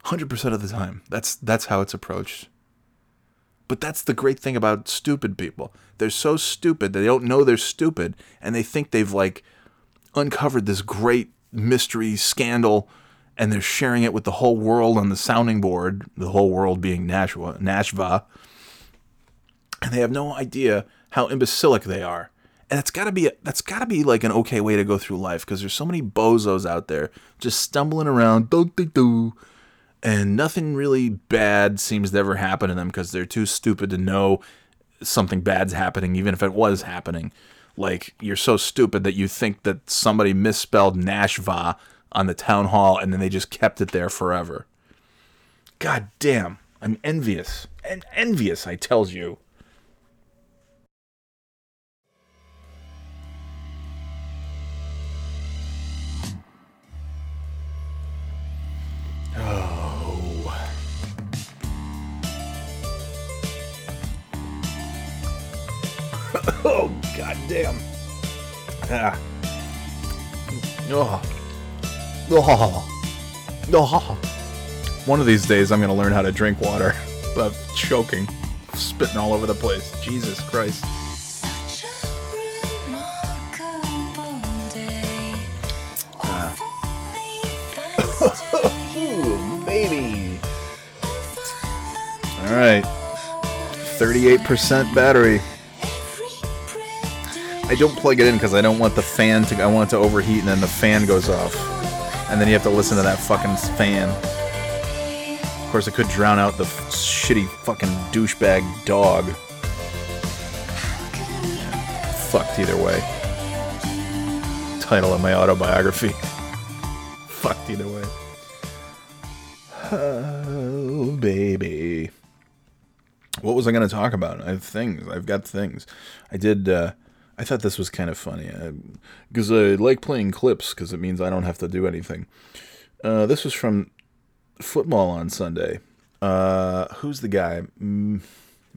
100% of the time. That's that's how it's approached but that's the great thing about stupid people they're so stupid that they don't know they're stupid and they think they've like uncovered this great mystery scandal and they're sharing it with the whole world on the sounding board, the whole world being Nashua, Nashva. And they have no idea how imbecilic they are. And it's got to be that's got to be like an okay way to go through life because there's so many bozos out there just stumbling around, do do do, and nothing really bad seems to ever happen to them because they're too stupid to know something bad's happening, even if it was happening. Like you're so stupid that you think that somebody misspelled Nashva on the town hall and then they just kept it there forever. God damn, I'm envious. And envious, I tells you. Oh. oh, god damn. Ah. Oh. Oh. Oh. One of these days, I'm going to learn how to drink water without choking, spitting all over the place. Jesus Christ. Ooh, baby. All right. 38% battery. I don't plug it in because I don't want the fan to. I want it to overheat and then the fan goes off, and then you have to listen to that fucking fan. Of course, it could drown out the f- shitty fucking douchebag dog. Fucked either way. Title of my autobiography. Fucked either way. Oh, baby. What was I going to talk about? I have things. I've got things. I did. Uh, I thought this was kind of funny because I, like playing clips because it means I don't have to do anything. Uh, this was from football on Sunday. Uh, who's the guy? M-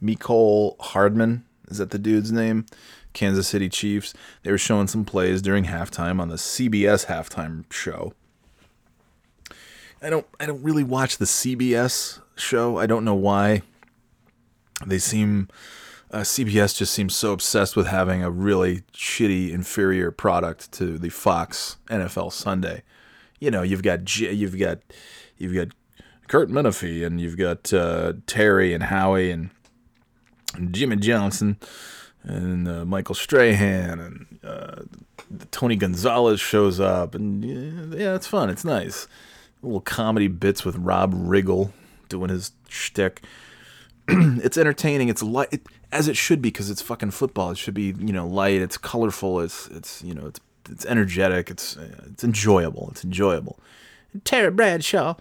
Nicole Hardman. Is that the dude's name? Kansas City Chiefs. They were showing some plays during halftime on the CBS halftime show. I don't I don't really watch the CBS show. I don't know why. They seem uh, CBS just seems so obsessed with having a really shitty inferior product to the Fox NFL Sunday. You know, you've got you've got you've got Curt Menefee and you've got uh, Terry and Howie and, Jimmy Johnson and uh, Michael Strahan and uh, Tony Gonzalez shows up and yeah, yeah, it's fun. It's nice. Little comedy bits with Rob Riggle doing his shtick. it's entertaining. It's light, it, as it should be, because it's fucking football. It should be, you know, light. It's colorful. It's, it's, you know, it's, it's energetic. It's, uh, it's enjoyable. It's enjoyable. Terry Bradshaw,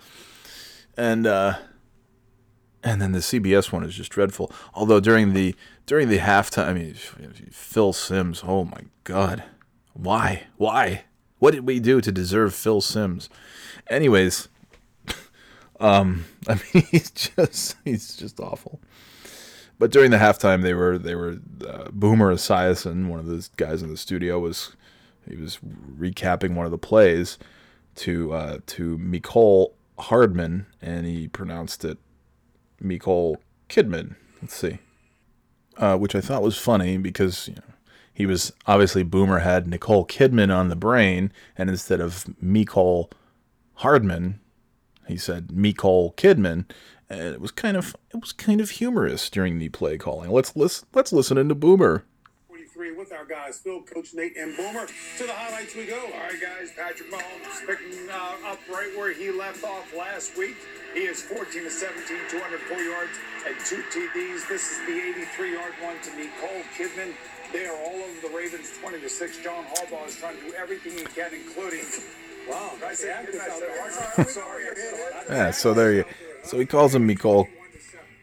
and uh, and then the CBS one is just dreadful. Although during the during the halftime, I mean, Phil Simms. Oh my God, why, why? What did we do to deserve Phil Simms? Anyways, um, I mean, he's just he's just awful. But during the halftime, they were they were uh, Boomer Esiason, one of the guys in the studio, was he was recapping one of the plays to uh, to Nicole Hardman, and he pronounced it Nicole Kidman. Let's see, uh, which I thought was funny because you know he was obviously Boomer had Nicole Kidman on the brain, and instead of Nicole Hardman, he said Nicole Kidman, and it was kind of it was kind of humorous during the play calling. Let's let's let's listen into Boomer. 43 with our guys, Phil, Coach Nate, and Boomer. To the highlights we go. All right, guys, Patrick Mahomes picking uh, up right where he left off last week. He is 14 to 17, 204 yards and two TDs. This is the 83 yard one to Nicole Kidman. They are all over the Ravens 20 to 6. John Harbaugh is trying to do everything he can, including. Wow, nice active out there. Sorry, Yeah, so there you. So he calls him Nicole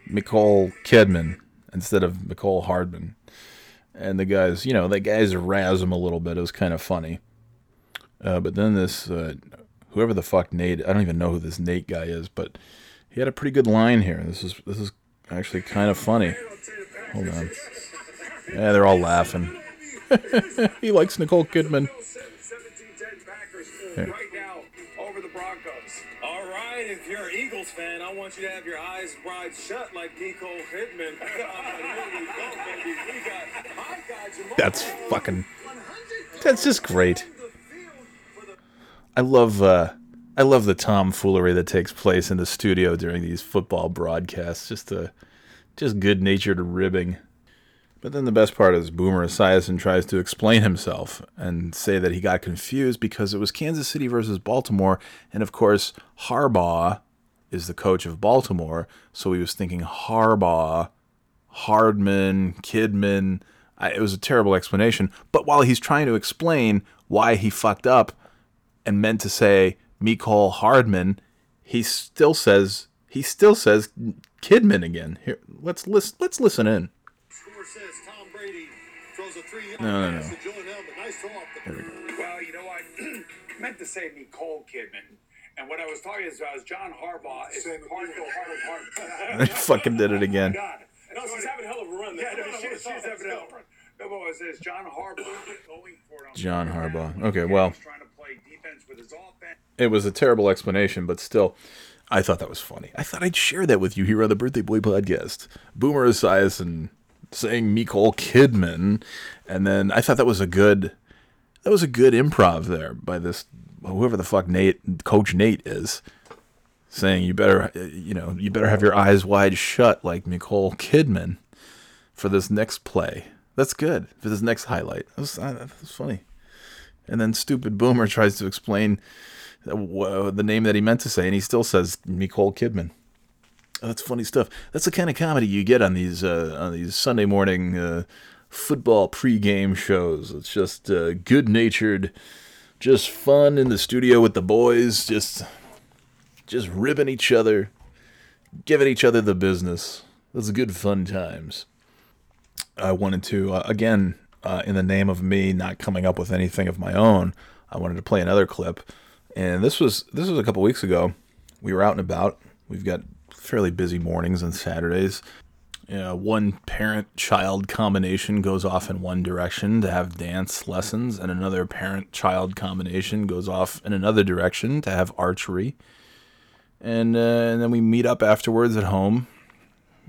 Nicole Kidman instead of Nicole Hardman, and the guys, you know, the guys razz him a little bit. It was kind of funny. Uh, but then this, uh, whoever the fuck Nate, I don't even know who this Nate guy is, but he had a pretty good line here. This is this is actually kind of funny. Hold on. Yeah, they're all laughing. he likes Nicole Kidman. 17-10 Right, if you're an Eagles fan, I want you to have your eyes wide shut like Nicole Kidman. Here we go, baby. We got my guy, Jamal That's fucking. That's just great. I love uh, I love the tomfoolery that takes place in the studio during these football broadcasts. Just a just good natured ribbing. But then the best part is Boomer Esiason tries to explain himself and say that he got confused because it was Kansas City versus Baltimore, and of course Harbaugh is the coach of Baltimore, so he was thinking Harbaugh, Hardman, Kidman. I, it was a terrible explanation. But while he's trying to explain why he fucked up and meant to say Nicole Hardman, he still says he still says Kidman again. Here, let's listen. Let's listen in. No, no, no. to Julian Edelman. Nice throw off the Well, you know? I meant to say Nicole Kidman. And what I was talking about is uh, John Harbaugh is hard to hard I fucking did it again. God. No, she's having a hell of a run. Yeah, no, she, wanna she's having a hell of a run. No, but it says John Harbaugh going for it on John. Harbaugh. Okay, well, trying to play defense with his offense. it was a terrible explanation, but still, I thought that was funny. I thought I'd share that with you here on the Birthday Boy podcast. Boomer Esiason saying Nicole Kidman, and then I thought that was a good, that was a good improv there by this whoever the fuck Nate, Coach Nate is, saying you better, you know, you better have your eyes wide shut like Nicole Kidman for this next play. That's good for this next highlight. That was, uh, that was funny. And then stupid Boomer tries to explain the name that he meant to say, and he still says Nicole Kidman. Oh, that's funny stuff. That's the kind of comedy you get on these uh, on these Sunday morning uh, football pregame shows. It's just uh, good natured, just fun in the studio with the boys, just just ribbing each other, giving each other the business. Those are good fun times. I wanted to uh, again, uh, in the name of me not coming up with anything of my own, I wanted to play another clip, and this was this was a couple weeks ago. We were out and about. We've got fairly busy mornings and Saturdays, Yeah, one parent child combination goes off in one direction to have dance lessons, and another parent child combination goes off in another direction to have archery. And, uh, and then we meet up afterwards at home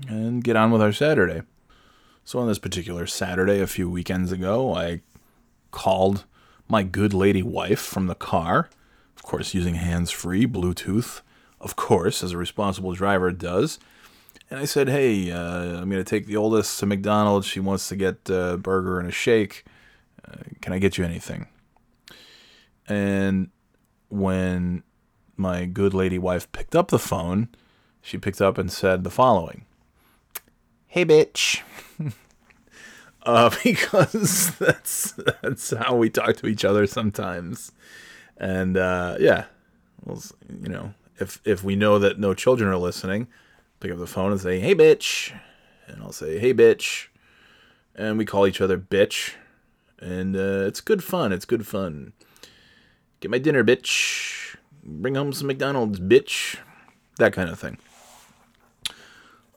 and get on with our Saturday. So, on this particular Saturday, a few weekends ago, I called my good lady wife from the car, of course, using hands free, Bluetooth, of course, as a responsible driver does. And I said, hey, uh, I'm going to take the oldest to McDonald's. She wants to get a burger and a shake. Uh, can I get you anything? And when my good lady wife picked up the phone, she picked up and said the following Hey, bitch. uh, because that's that's how we talk to each other sometimes. And uh, yeah, well, you know, if if we know that no children are listening, pick up the phone and say, "Hey, bitch," and I'll say, "Hey, bitch," and we call each other bitch, and uh, it's good fun. It's good fun. Get my dinner, bitch. Bring home some McDonald's, bitch. That kind of thing.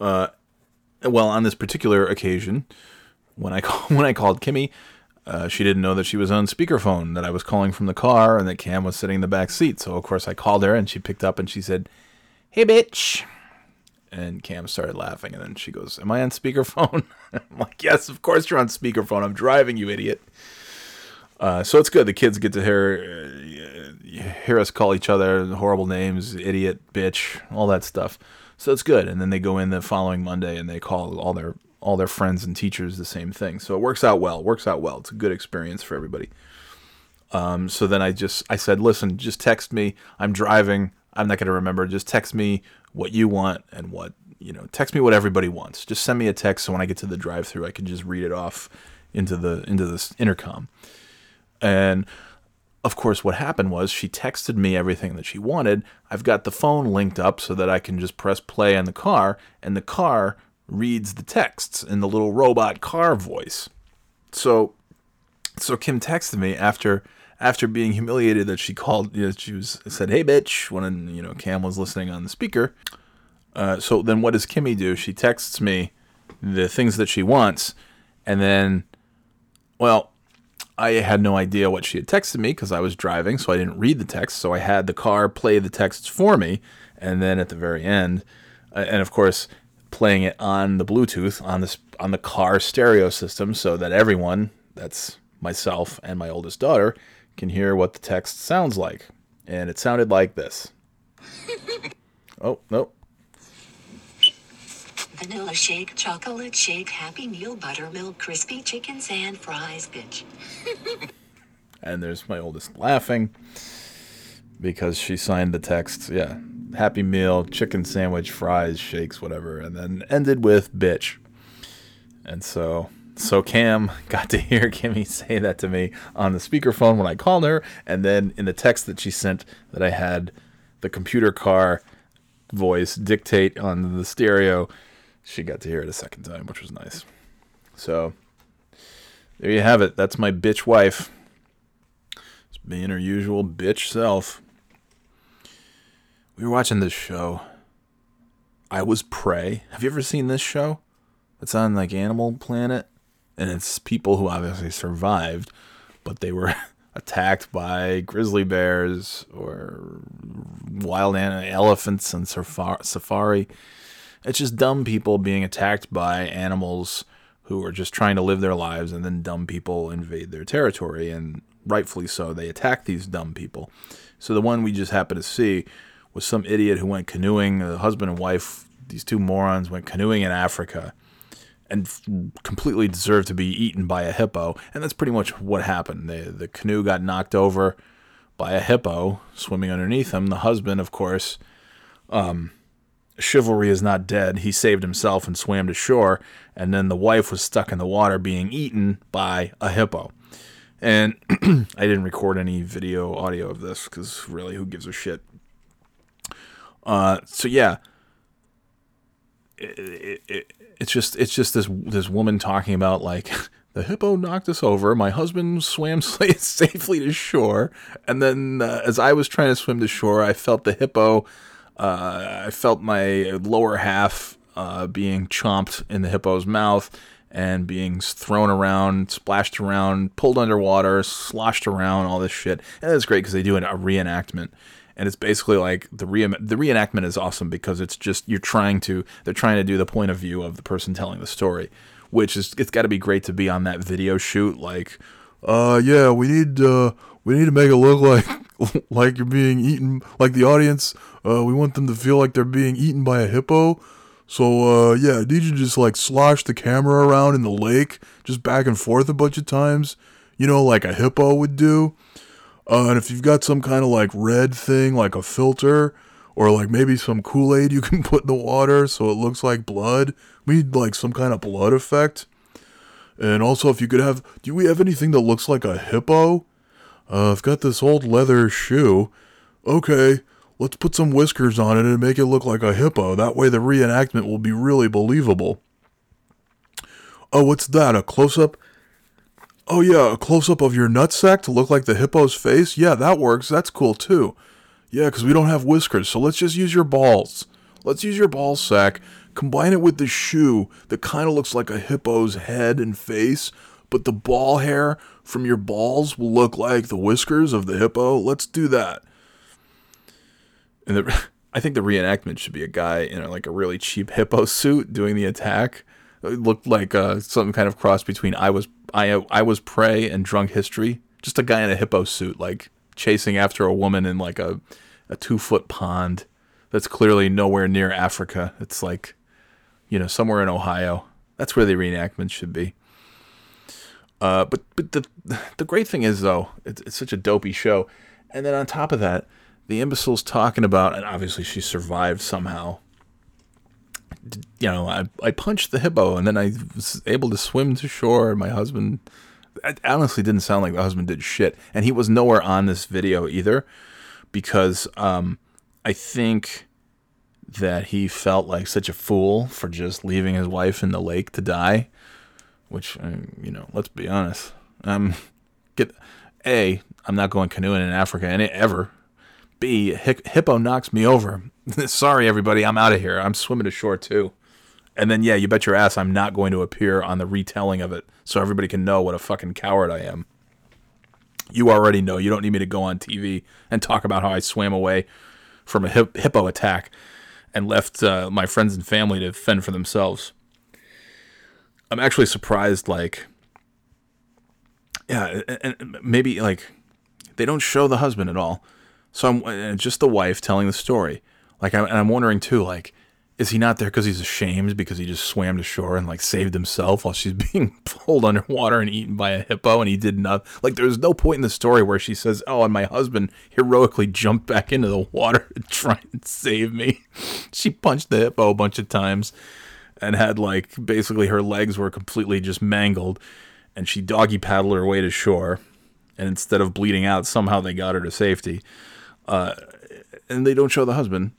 Uh, well, on this particular occasion, when I call, when I called Kimmy, uh, she didn't know that she was on speakerphone, that I was calling from the car, and that Cam was sitting in the back seat. So of course I called her, and she picked up and she said, "Hey, bitch." And Cam started laughing, and then she goes, "Am I on speakerphone?" I'm like, "Yes, of course you're on speakerphone. I'm driving, you idiot." Uh, so it's good. The kids get to hear uh, hear us call each other horrible names, idiot, bitch, all that stuff. So it's good. And then they go in the following Monday and they call all their all their friends and teachers the same thing. So it works out well. Works out well. It's a good experience for everybody. Um, so then I just I said, listen, just text me. I'm driving. I'm not going to remember. Just text me what you want and what you know. Text me what everybody wants. Just send me a text so when I get to the drive-through, I can just read it off into the into this intercom. And of course, what happened was she texted me everything that she wanted. I've got the phone linked up so that I can just press play on the car, and the car reads the texts in the little robot car voice. So, so Kim texted me after after being humiliated that she called. You know, she was said, "Hey, bitch," when you know Cam was listening on the speaker. Uh, so then, what does Kimmy do? She texts me the things that she wants, and then, well, I had no idea what she had texted me because I was driving, so I didn't read the text. So I had the car play the texts for me, and then at the very end, uh, and of course, playing it on the Bluetooth on this on the car stereo system, so that everyone, that's myself and my oldest daughter, can hear what the text sounds like. And it sounded like this. oh no, Vanilla shake, chocolate shake, happy meal, buttermilk, crispy chickens and fries, bitch. and there's my oldest laughing because she signed the text. Yeah, happy meal, chicken sandwich, fries, shakes, whatever, and then ended with bitch. And so, so Cam got to hear Kimmy say that to me on the speakerphone when I called her, and then in the text that she sent that I had the computer car voice dictate on the stereo, she got to hear it a second time, which was nice. So there you have it. That's my bitch wife. Just being her usual bitch self. We were watching this show. I was prey. Have you ever seen this show? It's on like Animal Planet, and it's people who obviously survived, but they were attacked by grizzly bears or wild elephants and safari. It's just dumb people being attacked by animals who are just trying to live their lives, and then dumb people invade their territory, and rightfully so. They attack these dumb people. So the one we just happened to see was some idiot who went canoeing. The husband and wife, these two morons, went canoeing in Africa and f- completely deserved to be eaten by a hippo. And that's pretty much what happened. The, the canoe got knocked over by a hippo swimming underneath them. The husband, of course, um, chivalry is not dead. He saved himself and swam to shore, and then the wife was stuck in the water being eaten by a hippo. And I didn't record any video audio of this because really, who gives a shit? Uh, so yeah, it, it, it, it's just it's just this this woman talking about like the hippo knocked us over. My husband swam safely to shore, and then uh, as I was trying to swim to shore, I felt the hippo uh, I felt my lower half uh, being chomped in the hippo's mouth and being thrown around, splashed around, pulled underwater, sloshed around, all this shit. And it's great because they do a reenactment. And it's basically like the re- the reenactment is awesome because it's just you're trying to they're trying to do the point of view of the person telling the story, which is it's got to be great to be on that video shoot like uh yeah we need uh we need to make it look like like you're being eaten like the audience uh we want them to feel like they're being eaten by a hippo. So uh yeah need you just like slosh the camera around in the lake just back and forth a bunch of times. You know like a hippo would do uh and if you've got some kind of like red thing like a filter or like maybe some kool-aid you can put in the water so it looks like blood we need like some kind of blood effect and also, if you could have, do we have anything that looks like a hippo? Uh, I've got this old leather shoe. Okay, let's put some whiskers on it and make it look like a hippo. That way, the reenactment will be really believable. Oh, what's that? A close up? Oh, yeah, a close up of your nutsack to look like the hippo's face? Yeah, that works. That's cool too. Yeah, because we don't have whiskers, so let's just use your balls. Let's use your ball sack Combine it with the shoe that kind of looks like a hippo's head and face, but the ball hair from your balls will look like the whiskers of the hippo. Let's do that. And the, I think the reenactment should be a guy in a, like a really cheap hippo suit doing the attack. It looked like uh, some kind of cross between I was I I was prey and drunk history. Just a guy in a hippo suit, like chasing after a woman in like a a two foot pond that's clearly nowhere near Africa. It's like you know, somewhere in Ohio. That's where the reenactment should be. Uh, but but the the great thing is though, it's, it's such a dopey show, and then on top of that, the imbecile's talking about, and obviously she survived somehow. You know, I I punched the hippo, and then I was able to swim to shore. My husband, it honestly didn't sound like the husband did shit, and he was nowhere on this video either, because um, I think that he felt like such a fool for just leaving his wife in the lake to die. Which, uh, you know, let's be honest. Um, get a, I'm not going canoeing in Africa any ever. B, hippo knocks me over. Sorry, everybody, I'm out of here. I'm swimming ashore too. And then, yeah, you bet your ass I'm not going to appear on the retelling of it so everybody can know what a fucking coward I am. You already know. You don't need me to go on TV and talk about how I swam away from a hip- hippo attack and left uh, my friends and family to fend for themselves. I'm actually surprised, like, yeah, and maybe like they don't show the husband at all. So I'm just the wife telling the story. Like, I'm, and I'm wondering too, like, is he not there because he's ashamed because he just swam to shore and like saved himself while she's being pulled underwater and eaten by a hippo and he did nothing? Like there's no point in the story where she says, "Oh, and my husband heroically jumped back into the water to try and save me." She punched the hippo a bunch of times and had like basically her legs were completely just mangled and she doggy paddled her way to shore and instead of bleeding out somehow they got her to safety. Uh, and they don't show the husband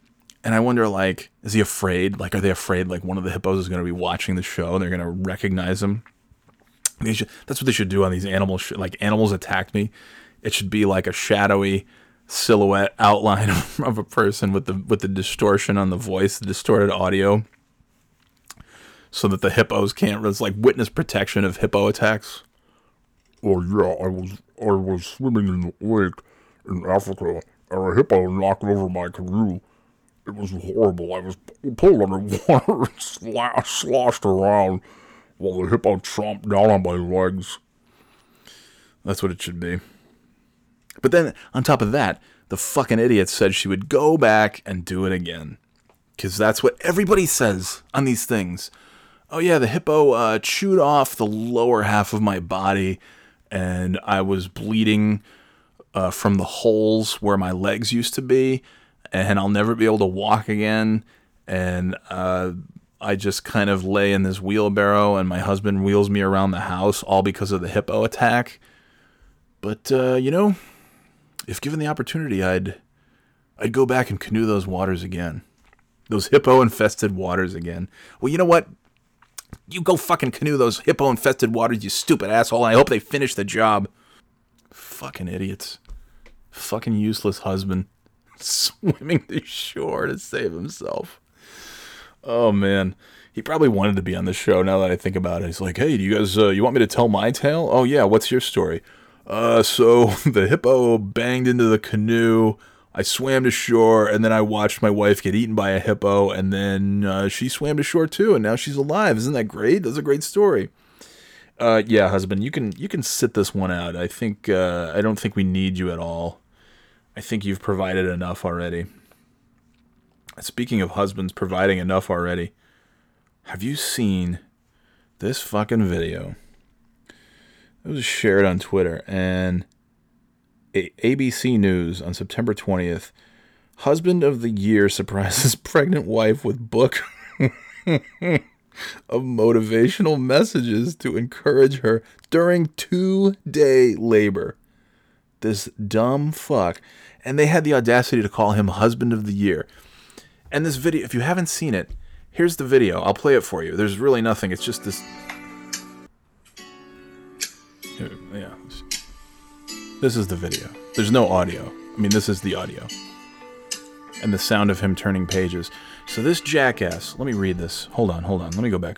and I wonder, like, is he afraid? Like, are they afraid, like, one of the hippos is going to be watching the show and they're going to recognize him? Should, that's what they should do on these animals. Sh- like, animals attacked me. It should be like a shadowy silhouette outline of a person with the with the distortion on the voice, the distorted audio, so that the hippos can't. It's like witness protection of hippo attacks. Oh yeah, I was I was swimming in the lake in Africa, and a hippo knocked over my canoe it was horrible. I was pulled underwater and sloshed around while the hippo chomped down on my legs. That's what it should be. But then, on top of that, the fucking idiot said she would go back and do it again. Because that's what everybody says on these things. Oh, yeah, the hippo uh, chewed off the lower half of my body, and I was bleeding uh, from the holes where my legs used to be and I'll never be able to walk again. And uh, I just kind of lay in this wheelbarrow, and my husband wheels me around the house, all because of the hippo attack. But uh, you know, if given the opportunity, I'd I'd go back and canoe those waters again, those hippo-infested waters again. Well, you know what? You go fucking canoe those hippo-infested waters, you stupid asshole. I hope they finish the job. Fucking idiots. Fucking useless husband. swimming to shore to save himself. Oh man, he probably wanted to be on the show. Now that I think about it, he's like, "Hey, do you guys, uh, you want me to tell my tale? Oh yeah, what's your story? Uh, so the hippo banged into the canoe. I swam to shore, and then I watched my wife get eaten by a hippo, and then uh, she swam to shore too, and now she's alive. Isn't that great? That's a great story. Uh, yeah, husband, you can you can sit this one out. I think uh, I don't think we need you at all. I think you've provided enough already. Speaking of husbands providing enough already, have you seen this fucking video? It was shared on Twitter and ABC News on September 20th. Husband of the year surprises pregnant wife with book of motivational messages to encourage her during two day labor. This dumb fuck. And they had the audacity to call him husband of the year. And this video, if you haven't seen it, here's the video. I'll play it for you. There's really nothing. It's just this. Yeah. This is the video. There's no audio. I mean, this is the audio. And the sound of him turning pages. So this jackass, let me read this. Hold on, hold on. Let me go back.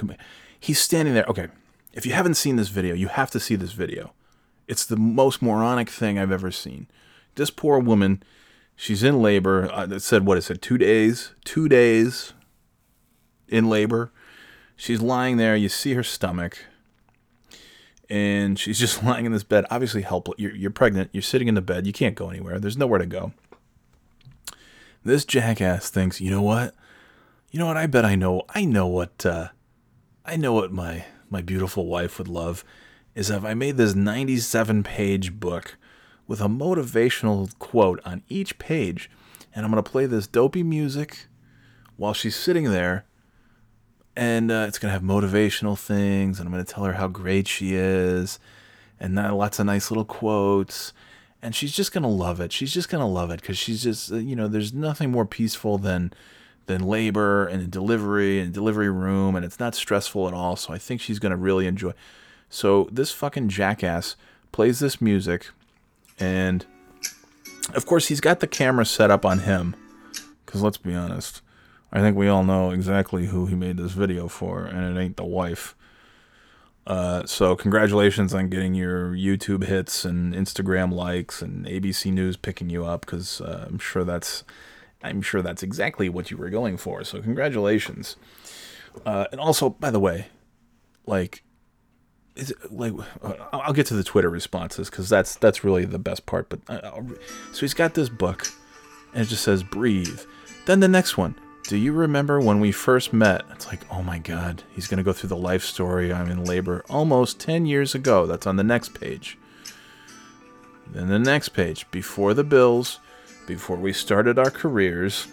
He's standing there. Okay. If you haven't seen this video, you have to see this video. It's the most moronic thing I've ever seen. This poor woman, she's in labor. It said, what is it, two days? Two days in labor. She's lying there. You see her stomach. And she's just lying in this bed, obviously helpless. You're, you're pregnant. You're sitting in the bed. You can't go anywhere. There's nowhere to go. This jackass thinks, you know what? You know what? I bet I know. I know what. Uh, I know what my my beautiful wife would love is if I made this 97 page book with a motivational quote on each page, and I'm gonna play this dopey music while she's sitting there, and uh, it's gonna have motivational things, and I'm gonna tell her how great she is, and lots of nice little quotes. And she's just gonna love it. She's just gonna love it because she's just, uh, you know, there's nothing more peaceful than than labor and delivery and delivery room, and it's not stressful at all. So I think she's gonna really enjoy. So this fucking jackass plays this music, and of course he's got the camera set up on him. Because let's be honest, I think we all know exactly who he made this video for, and it ain't the wife. Uh, so congratulations on getting your YouTube hits and Instagram likes and ABC News picking you up because uh, I'm sure that's I'm sure that's exactly what you were going for. So congratulations. Uh, and also, by the way, like, is like uh, I'll get to the Twitter responses because that's that's really the best part. But uh, I'll so he's got this book, and it just says breathe. Then the next one. Do you remember when we first met? It's like, oh my god, he's gonna go through the life story. I'm in labor almost ten years ago. That's on the next page. Then the next page, before the bills, before we started our careers.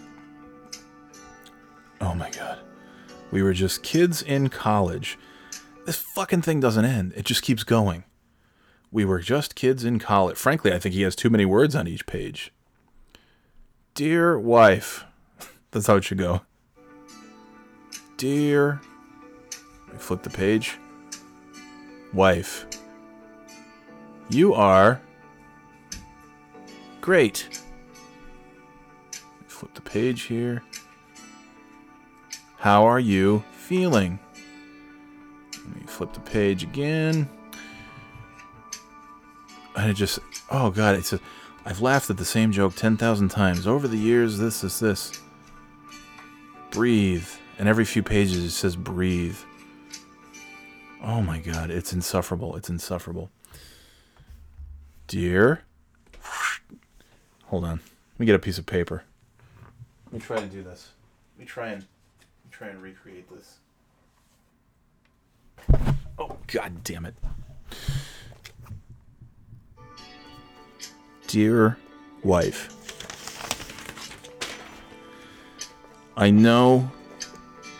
Oh my god. We were just kids in college. This fucking thing doesn't end. It just keeps going. We were just kids in college. Frankly, I think he has too many words on each page. Dear wife. That's how it should go. Dear. Flip the page. Wife. You are. Great. Flip the page here. How are you feeling? Flip the page again. And it just, oh god, it says, I've laughed at the same joke 10,000 times. Over the years, this is this. Breathe. And every few pages it says breathe. Oh my god, it's insufferable. It's insufferable. Dear. Hold on. Let me get a piece of paper. Let me try and do this. Let me try and let me try and recreate this. Oh god damn it. Dear wife, I know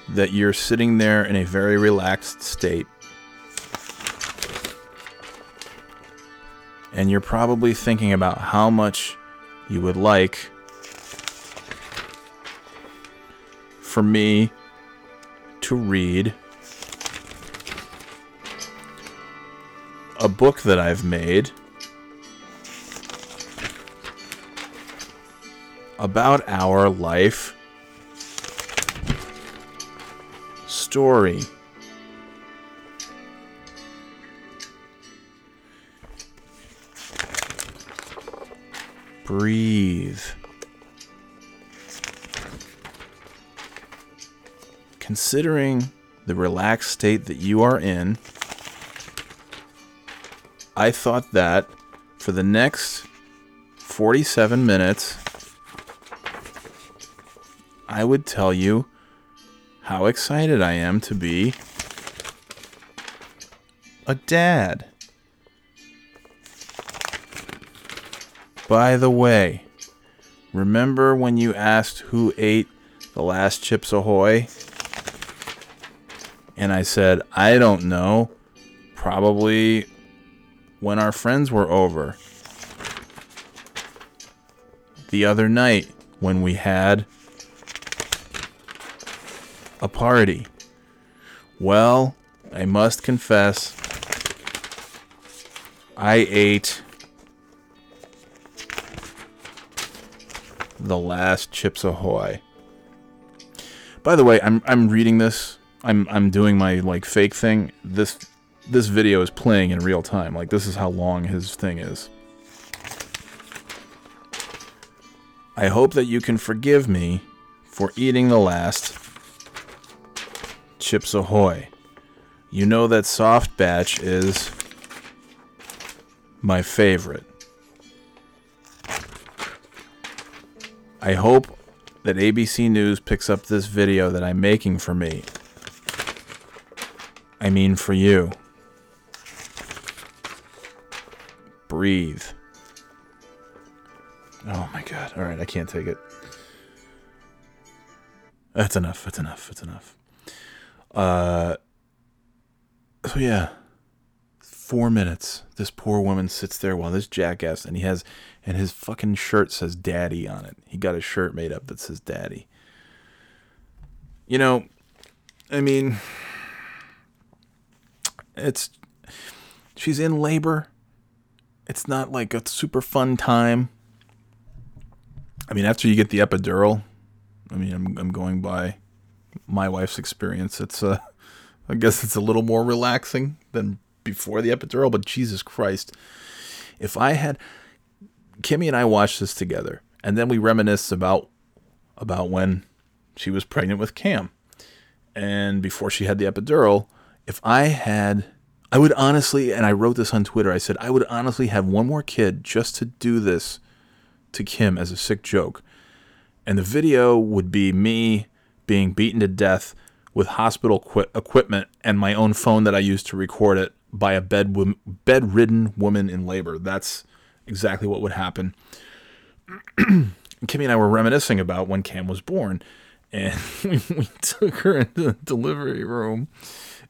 that you're sitting there in a very relaxed state. And you're probably thinking about how much you would like for me to read a book that I've made about our life story. Breathe. Considering the relaxed state that you are in, I thought that for the next 47 minutes, I would tell you how excited I am to be a dad. By the way, remember when you asked who ate the last Chips Ahoy? And I said, I don't know. Probably when our friends were over. The other night when we had a party. Well, I must confess, I ate the last Chips Ahoy. By the way, I'm I'm reading this. I'm I'm doing my like fake thing. This this video is playing in real time. Like this is how long his thing is. I hope that you can forgive me for eating the last Chips Ahoy. You know that soft batch is my favorite. I hope that ABC News picks up this video that I'm making for me. I mean for you. Breathe. Oh my god. All right, I can't take it. That's enough. That's enough. That's enough. Uh so yeah. 4 minutes. This poor woman sits there while this jackass and he has and his fucking shirt says daddy on it. He got a shirt made up that says daddy. You know, I mean it's she's in labor. It's not like a super fun time. I mean, after you get the epidural, I mean, I'm I'm going by my wife's experience. It's uh I guess it's a little more relaxing than before the epidural, but Jesus Christ. If I had Kimmy and I watched this together, and then we reminisce about about when she was pregnant with Cam. And before she had the epidural, if I had I would honestly and I wrote this on Twitter, I said I would honestly have one more kid just to do this to Kim as a sick joke. And the video would be me being beaten to death with hospital qu- equipment and my own phone that I used to record it by a bed bedridden woman in labor. That's exactly what would happen. Kimmy and I were reminiscing about when Cam was born, and we took her into the delivery room,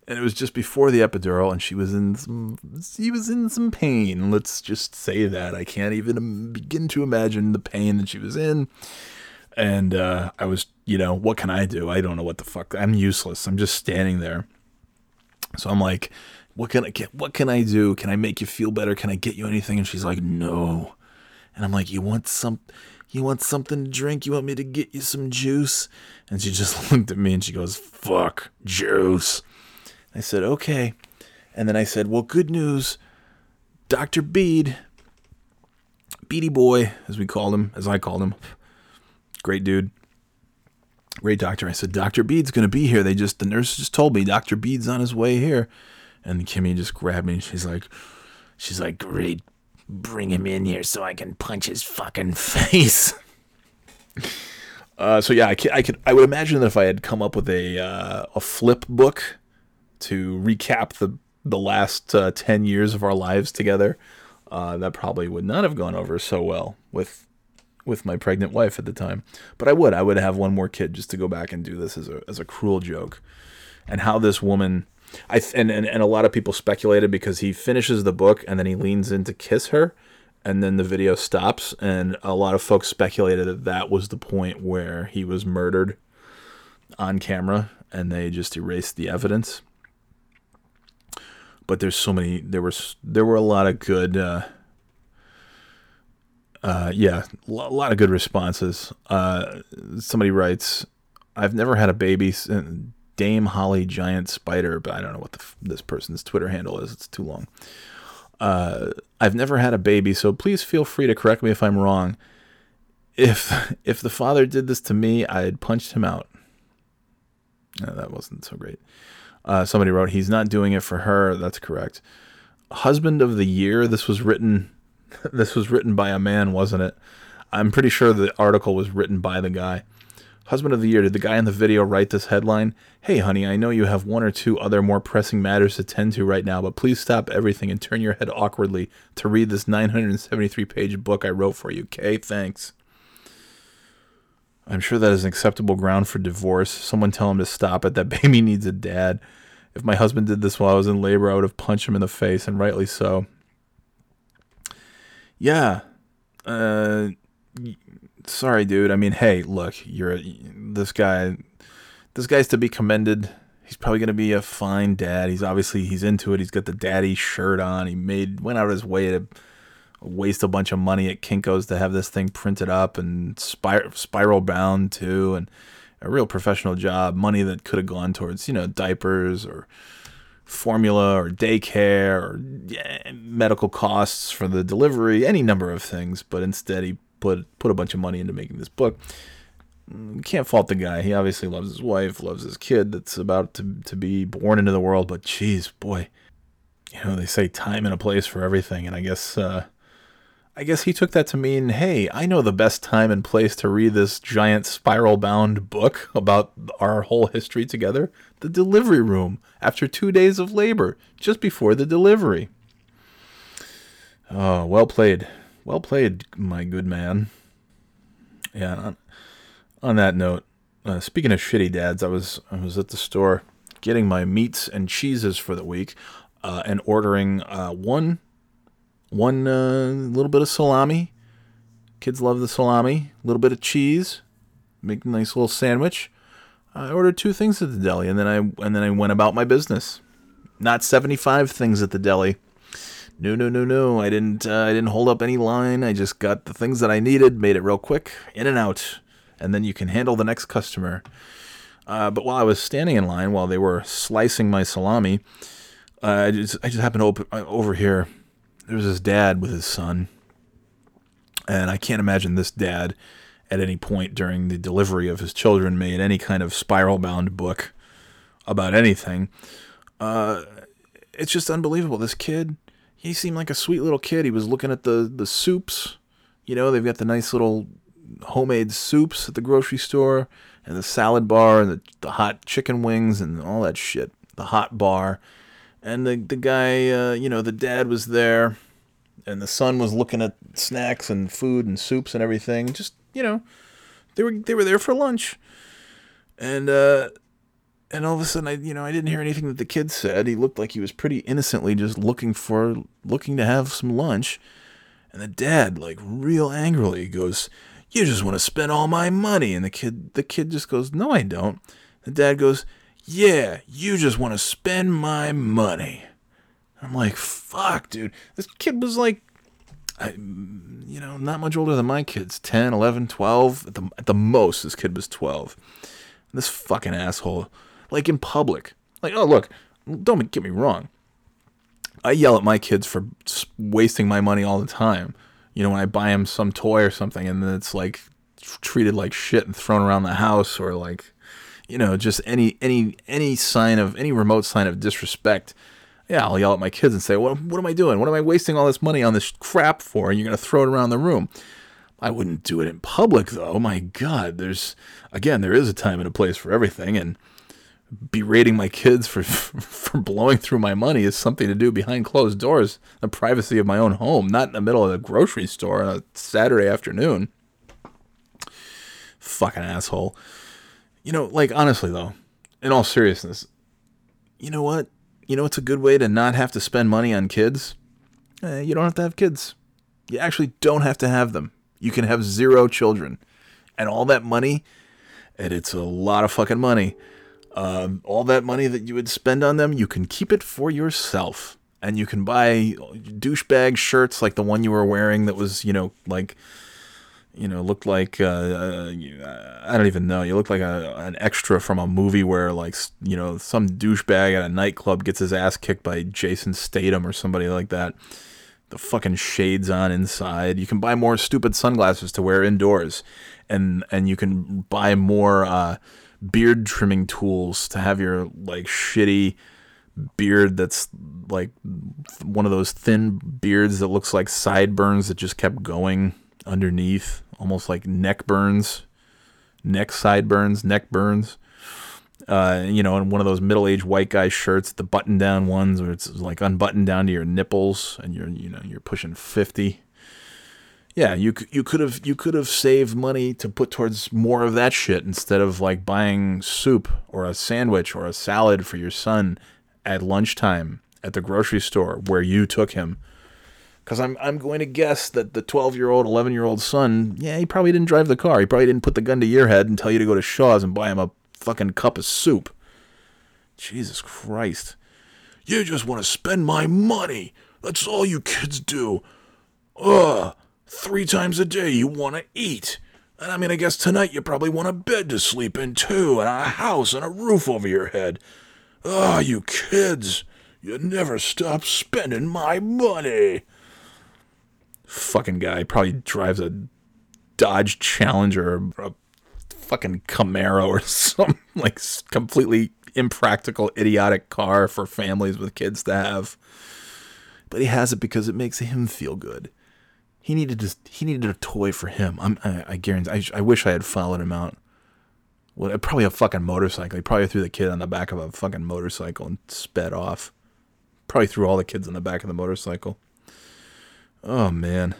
and it was just before the epidural, and she was in some she was in some pain. Let's just say that I can't even begin to imagine the pain that she was in. And uh, I was, you know, what can I do? I don't know what the fuck. I'm useless. I'm just standing there. So I'm like, what can I get? What can I do? Can I make you feel better? Can I get you anything? And she's like, no. And I'm like, you want some, you want something to drink? You want me to get you some juice? And she just looked at me and she goes, fuck juice. I said, okay. And then I said, well, good news. Dr. Bede, Beady Boy, as we called him, as I called him, great dude, great doctor. I said, Dr. Bede's going to be here. They just, the nurse just told me Dr. Bede's on his way here. And Kimmy just grabbed me she's like, she's like, great, bring him in here so I can punch his fucking face. uh, so yeah, I could, I could, I would imagine that if I had come up with a, uh, a flip book to recap the, the last uh, 10 years of our lives together, uh, that probably would not have gone over so well with, with my pregnant wife at the time. But I would, I would have one more kid just to go back and do this as a, as a cruel joke. And how this woman, I and, and and a lot of people speculated because he finishes the book and then he leans in to kiss her, and then the video stops, and a lot of folks speculated that that was the point where he was murdered on camera, and they just erased the evidence. But there's so many. There was there were a lot of good. Uh, uh, yeah, a lot of good responses. Uh, somebody writes, "I've never had a baby." Dame Holly Giant Spider, but I don't know what this person's Twitter handle is. It's too long. Uh, I've never had a baby, so please feel free to correct me if I'm wrong. If if the father did this to me, I'd punched him out. No, that wasn't so great. Uh, somebody wrote, he's not doing it for her. That's correct. Husband of the year. This was written. This was written by a man, wasn't it? I'm pretty sure the article was written by the guy. Husband of the year. Did the guy in the video write this headline? Hey, honey, I know you have one or two other more pressing matters to tend to right now, but please stop everything and turn your head awkwardly to read this 973 page book I wrote for you. Okay, thanks. I'm sure that is an acceptable ground for divorce. Someone tell him to stop it. That baby needs a dad. If my husband did this while I was in labor, I would have punched him in the face, and rightly so. Yeah. Uh, sorry, dude. I mean, hey, look, you're this guy. This guy's to be commended. He's probably gonna be a fine dad. He's obviously he's into it. He's got the daddy shirt on. He made went out of his way to waste a bunch of money at Kinko's to have this thing printed up and spir- spiral bound too, and a real professional job. Money that could have gone towards you know diapers or formula or daycare or medical costs for the delivery, any number of things. But instead, he put put a bunch of money into making this book. Can't fault the guy. He obviously loves his wife, loves his kid that's about to to be born into the world. But geez, boy, you know they say time and a place for everything, and I guess. Uh, I guess he took that to mean, hey, I know the best time and place to read this giant spiral bound book about our whole history together the delivery room after two days of labor, just before the delivery. Oh, well played. Well played, my good man. Yeah, on, on that note, uh, speaking of shitty dads, I was I was at the store getting my meats and cheeses for the week uh, and ordering uh, one one uh, little bit of salami. Kids love the salami. A little bit of cheese. Make a nice little sandwich. I ordered two things at the deli, and then I and then I went about my business. Not seventy five things at the deli. No, no, no, no. I didn't. Uh, I didn't hold up any line. I just got the things that I needed, made it real quick, in and out, and then you can handle the next customer. Uh, but while I was standing in line, while they were slicing my salami, uh, I just I just happened to open, uh, overhear there was this dad with his son, and I can't imagine this dad at any point during the delivery of his children made any kind of spiral bound book about anything. Uh, it's just unbelievable. This kid, he seemed like a sweet little kid. He was looking at the the soups. You know, they've got the nice little homemade soups at the grocery store, and the salad bar, and the, the hot chicken wings, and all that shit. The hot bar and the the guy, uh, you know, the dad was there, and the son was looking at snacks and food and soups and everything. Just you know, they were they were there for lunch, and uh, and all of a sudden, I you know, I didn't hear anything that the kid said. He looked like he was pretty innocently just looking for looking to have some lunch, and the dad, like real angrily, goes, "You just want to spend all my money," and the kid the kid just goes, "No, I don't." The dad goes yeah, you just want to spend my money. I'm like, fuck, dude. This kid was like, I, you know, not much older than my kids 10, 11, 12. At the, at the most, this kid was 12. This fucking asshole, like in public. Like, oh, look, don't get me wrong. I yell at my kids for wasting my money all the time. You know, when I buy them some toy or something and then it's like treated like shit and thrown around the house or like you know, just any any any sign of any remote sign of disrespect, yeah, I'll yell at my kids and say, "What what am I doing? What am I wasting all this money on this crap for?" And you're gonna throw it around the room. I wouldn't do it in public though. My God, there's again, there is a time and a place for everything, and berating my kids for for blowing through my money is something to do behind closed doors, the privacy of my own home, not in the middle of the grocery store on a Saturday afternoon. Fucking asshole. You know, like honestly though, in all seriousness, you know what? You know it's a good way to not have to spend money on kids? Eh, you don't have to have kids. You actually don't have to have them. You can have zero children. And all that money, and it's a lot of fucking money, um, all that money that you would spend on them, you can keep it for yourself. And you can buy douchebag shirts like the one you were wearing that was, you know, like you know, looked like uh, uh, I don't even know. You look like a, an extra from a movie where like you know some douchebag at a nightclub gets his ass kicked by Jason Statham or somebody like that. The fucking shades on inside. You can buy more stupid sunglasses to wear indoors, and and you can buy more uh, beard trimming tools to have your like shitty beard that's like one of those thin beards that looks like sideburns that just kept going underneath, almost like neck burns, neck side burns, neck burns. Uh, you know, in one of those middle-aged white guy shirts, the button-down ones where it's like unbuttoned down to your nipples, and you're you know you're pushing fifty. Yeah, you you could have you could have saved money to put towards more of that shit instead of like buying soup or a sandwich or a salad for your son at lunchtime at the grocery store where you took him. Because I'm I'm going to guess that the 12 year old, 11 year old son, yeah, he probably didn't drive the car. He probably didn't put the gun to your head and tell you to go to Shaw's and buy him a fucking cup of soup. Jesus Christ. You just want to spend my money. That's all you kids do. Ugh. Three times a day you want to eat. And I mean, I guess tonight you probably want a bed to sleep in too, and a house and a roof over your head. Ah, you kids. You never stop spending my money. Fucking guy probably drives a Dodge Challenger or a fucking Camaro or some like completely impractical, idiotic car for families with kids to have. But he has it because it makes him feel good. He needed to, he needed a toy for him. I'm, I, I guarantee. I, I wish I had followed him out. Well, probably a fucking motorcycle. He probably threw the kid on the back of a fucking motorcycle and sped off. Probably threw all the kids on the back of the motorcycle. Oh man,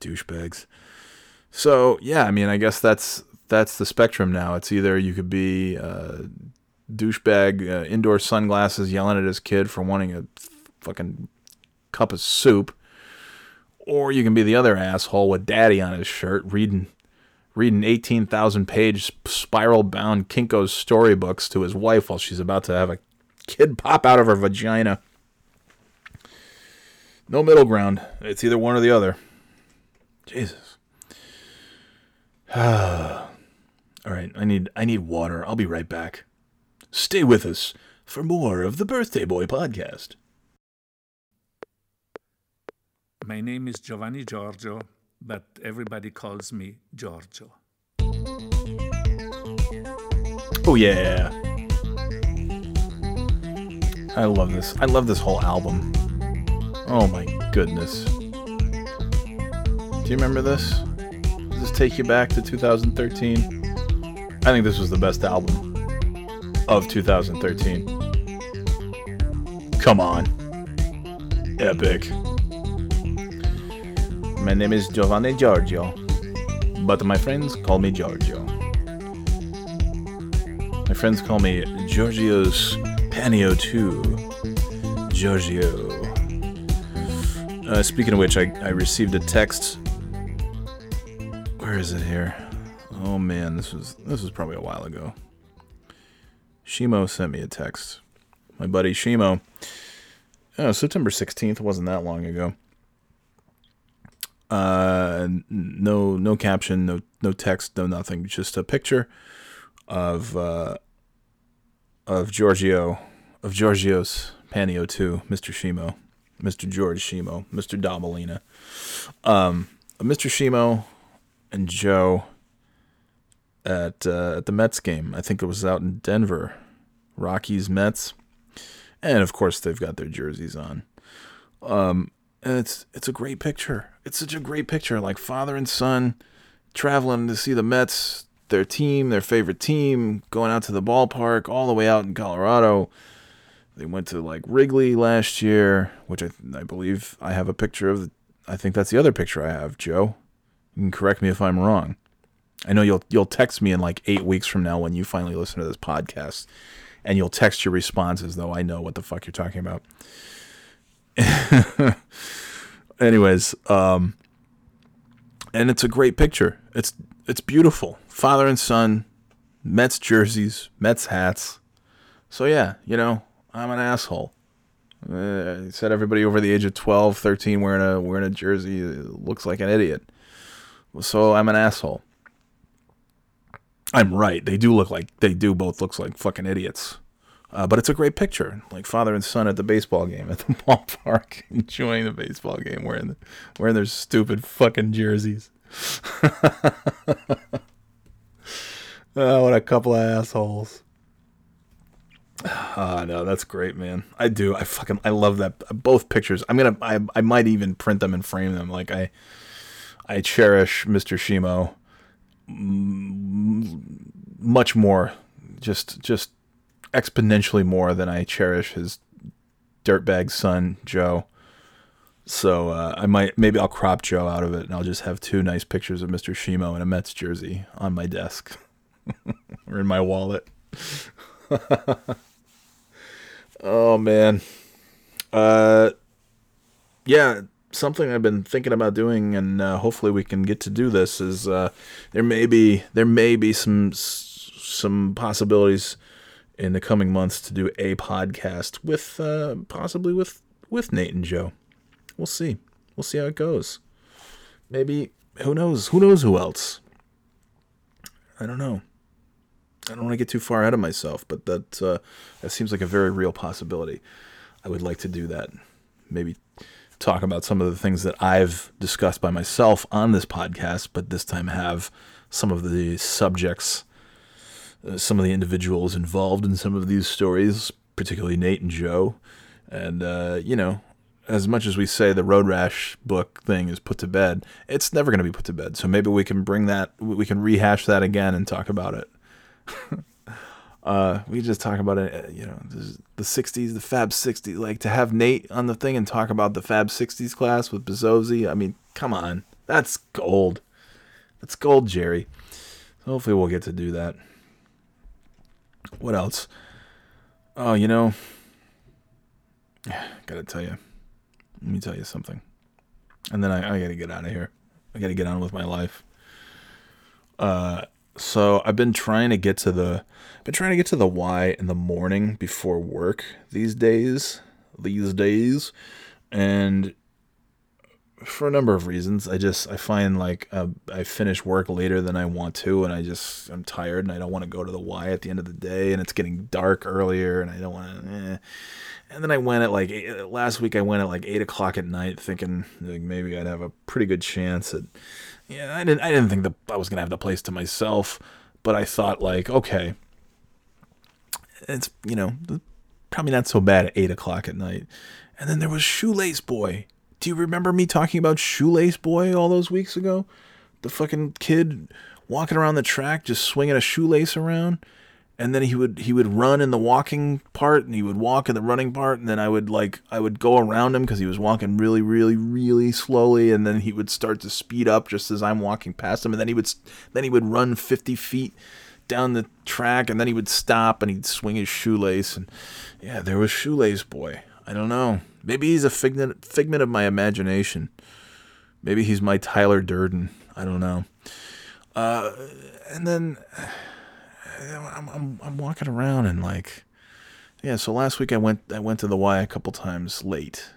douchebags. So yeah, I mean, I guess that's that's the spectrum now. It's either you could be uh, douchebag uh, indoor sunglasses yelling at his kid for wanting a fucking cup of soup, or you can be the other asshole with daddy on his shirt reading reading 18,000 page spiral bound Kinko's storybooks to his wife while she's about to have a kid pop out of her vagina. No middle ground. It's either one or the other. Jesus. All right, I need I need water. I'll be right back. Stay with us for more of the Birthday Boy podcast. My name is Giovanni Giorgio, but everybody calls me Giorgio. Oh yeah. I love this. I love this whole album. Oh my goodness. Do you remember this? Does this take you back to 2013? I think this was the best album of 2013. Come on. Epic. My name is Giovanni Giorgio, but my friends call me Giorgio. My friends call me Giorgio's Panio 2. Giorgio. Uh, speaking of which, I, I received a text. Where is it here? Oh man, this was this was probably a while ago. Shimo sent me a text. My buddy Shimo. Oh, September 16th wasn't that long ago. Uh, no, no caption, no, no text, no nothing. Just a picture of uh, of Giorgio, of Giorgio's Panio 2, Mr. Shimo, Mr. George Shimo, Mr. Domelina. Um, Mr. Shimo and Joe at uh, at the Mets game. I think it was out in Denver, Rockies Mets, and of course they've got their jerseys on. Um, and it's it's a great picture. It's such a great picture, like father and son traveling to see the Mets, their team, their favorite team, going out to the ballpark all the way out in Colorado. They went to like Wrigley last year, which I I believe I have a picture of. I think that's the other picture I have, Joe. You can correct me if I'm wrong. I know you'll you'll text me in like eight weeks from now when you finally listen to this podcast, and you'll text your responses, though I know what the fuck you're talking about. Anyways, um, and it's a great picture. It's it's beautiful. Father and son, Mets jerseys, Mets hats. So yeah, you know, I'm an asshole. Uh, I said everybody over the age of 12, 13 wearing a wearing a jersey looks like an idiot. So I'm an asshole. I'm right. They do look like they do both looks like fucking idiots. Uh, but it's a great picture, like father and son at the baseball game at the ballpark, enjoying the baseball game, wearing the, wearing their stupid fucking jerseys. oh, what a couple of assholes! Ah, no, that's great, man. I do. I fucking I love that. Both pictures. I'm gonna. I I might even print them and frame them. Like I, I cherish Mr. Shimo much more. Just just exponentially more than I cherish his dirtbag son Joe. So uh, I might maybe I'll crop Joe out of it and I'll just have two nice pictures of Mr. Shimo in a Mets jersey on my desk or in my wallet. oh man. Uh yeah, something I've been thinking about doing and uh, hopefully we can get to do this is uh, there may be there may be some some possibilities in the coming months to do a podcast with uh, possibly with with Nate and Joe. We'll see. We'll see how it goes. Maybe who knows? Who knows who else? I don't know. I don't want to get too far ahead of myself, but that uh, that seems like a very real possibility. I would like to do that. Maybe talk about some of the things that I've discussed by myself on this podcast, but this time have some of the subjects uh, some of the individuals involved in some of these stories, particularly Nate and Joe. And, uh, you know, as much as we say the Road Rash book thing is put to bed, it's never going to be put to bed. So maybe we can bring that, we can rehash that again and talk about it. uh, we just talk about it, uh, you know, the 60s, the Fab 60s. Like to have Nate on the thing and talk about the Fab 60s class with Bezosy. I mean, come on. That's gold. That's gold, Jerry. Hopefully we'll get to do that. What else? Oh, you know, gotta tell you. Let me tell you something. And then I, I gotta get out of here. I gotta get on with my life. Uh, so I've been trying to get to the, I've been trying to get to the Y in the morning before work these days. These days, and for a number of reasons. I just I find like uh, I finish work later than I want to, and I just I'm tired and I don't want to go to the Y at the end of the day, and it's getting dark earlier, and I don't want to. Eh. And then I went at like eight, last week. I went at like eight o'clock at night, thinking like maybe I'd have a pretty good chance at. Yeah, I didn't. I didn't think that I was gonna have the place to myself, but I thought like, okay, it's you know probably not so bad at eight o'clock at night. And then there was Shoelace Boy do you remember me talking about Shoelace Boy all those weeks ago? The fucking kid walking around the track just swinging a shoelace around and then he would he would run in the walking part and he would walk in the running part and then I would like I would go around him cuz he was walking really really really slowly and then he would start to speed up just as I'm walking past him and then he would then he would run 50 feet down the track and then he would stop and he'd swing his shoelace and yeah there was shoelace boy I don't know Maybe he's a figment figment of my imagination. Maybe he's my Tyler Durden. I don't know. Uh, and then I'm, I'm I'm walking around and like, yeah. So last week I went I went to the Y a couple times late,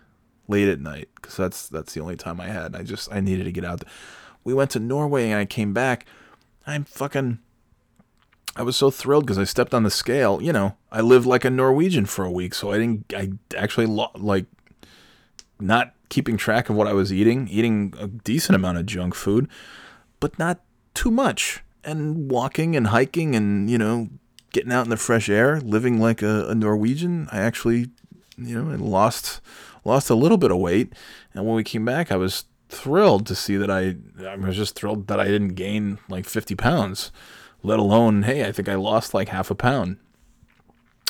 late at night because that's that's the only time I had. I just I needed to get out. We went to Norway and I came back. I'm fucking I was so thrilled because I stepped on the scale. You know, I lived like a Norwegian for a week, so I didn't. I actually lo- like not keeping track of what I was eating, eating a decent amount of junk food, but not too much, and walking and hiking and you know getting out in the fresh air, living like a, a Norwegian. I actually, you know, I lost lost a little bit of weight, and when we came back, I was thrilled to see that I. I was just thrilled that I didn't gain like fifty pounds let alone, hey, I think I lost like half a pound,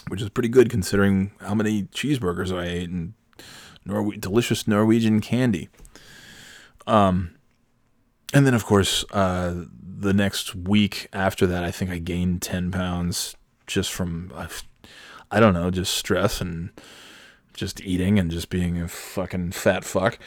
which is pretty good considering how many cheeseburgers I ate and Norwe- delicious Norwegian candy. Um, and then, of course, uh, the next week after that, I think I gained 10 pounds just from, I don't know, just stress and just eating and just being a fucking fat fuck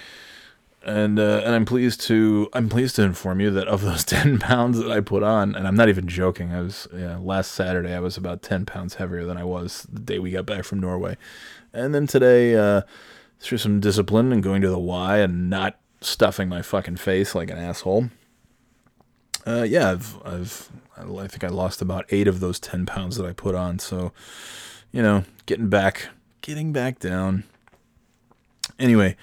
and uh, and I'm pleased to I'm pleased to inform you that of those ten pounds that I put on, and I'm not even joking. I was yeah, last Saturday I was about ten pounds heavier than I was the day we got back from Norway, and then today uh, through some discipline and going to the Y and not stuffing my fucking face like an asshole, Uh, yeah, I've, I've, I think I lost about eight of those 10 pounds that I put on. So, you know, getting back, getting back down. Anyway,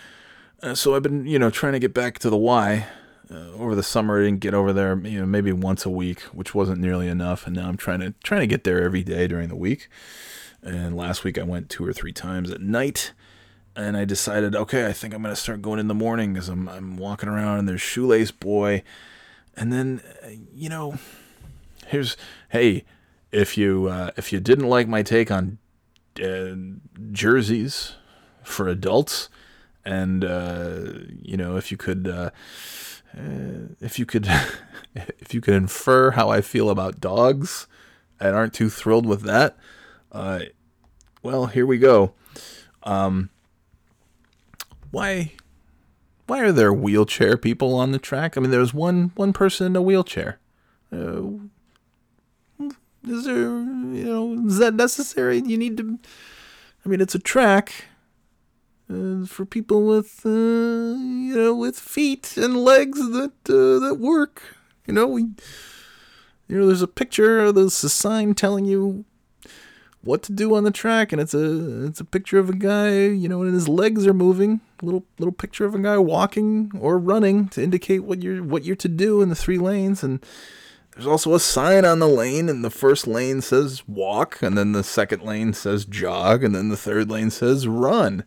uh, so I've been, you know, trying to get back to the Y. Uh, over the summer, I didn't get over there, you know, maybe once a week, which wasn't nearly enough. And now I'm trying to trying to get there every day during the week. And last week I went two or three times at night. And I decided, okay, I think I'm gonna start going in the morning because I'm I'm walking around and there's Shoelace Boy, and then, uh, you know, here's hey, if you uh, if you didn't like my take on uh, jerseys for adults, and uh, you know if you could uh, uh, if you could if you could infer how I feel about dogs and aren't too thrilled with that, well here we go. Um, why why are there wheelchair people on the track? I mean, there's one one person in a wheelchair. Uh, is there, you know, is that necessary? You need to. I mean, it's a track uh, for people with, uh, you know, with feet and legs that uh, that work. You know, we, you know, there's a picture, there's a sign telling you what to do on the track, and it's a it's a picture of a guy, you know, and his legs are moving. Little little picture of a guy walking or running to indicate what you're what you're to do in the three lanes, and there's also a sign on the lane, and the first lane says walk, and then the second lane says jog, and then the third lane says run.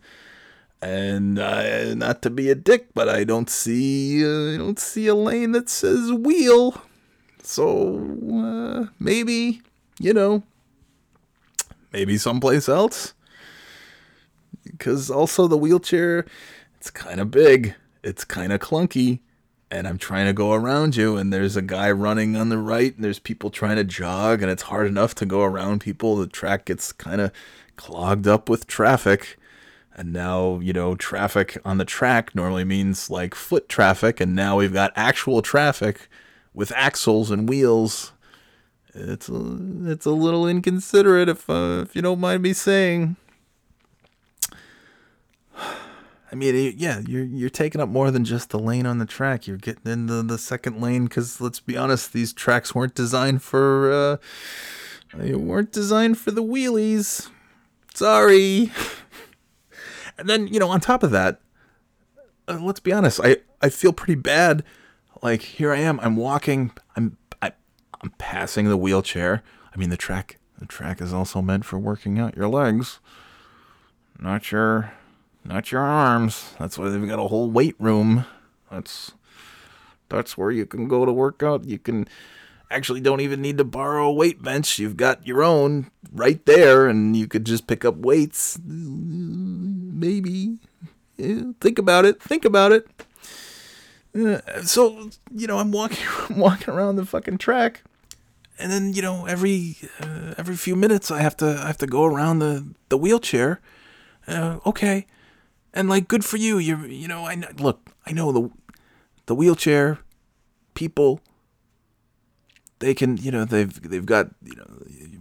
And uh, not to be a dick, but I don't see uh, I don't see a lane that says wheel. So uh, maybe you know, maybe someplace else. Because also the wheelchair, it's kind of big, it's kind of clunky and I'm trying to go around you, and there's a guy running on the right, and there's people trying to jog, and it's hard enough to go around people. The track gets kind of clogged up with traffic. And now, you know, traffic on the track normally means like foot traffic, and now we've got actual traffic with axles and wheels. It's a, it's a little inconsiderate if uh, if you don't mind me saying. I mean, yeah, you're you're taking up more than just the lane on the track. You're getting into the second lane because let's be honest, these tracks weren't designed for uh, they weren't designed for the wheelies. Sorry. and then you know, on top of that, uh, let's be honest, I I feel pretty bad. Like here I am, I'm walking, I'm passing the wheelchair. I mean, the track the track is also meant for working out your legs, not your not your arms. That's why they've got a whole weight room. That's that's where you can go to work out. You can actually don't even need to borrow a weight bench. You've got your own right there, and you could just pick up weights. Maybe yeah, think about it. Think about it. Uh, so you know, I'm walking, I'm walking around the fucking track, and then you know, every uh, every few minutes, I have to I have to go around the the wheelchair. Uh, okay, and like good for you. You're you know i know, look i know the the wheelchair people they can you know they've they've got you know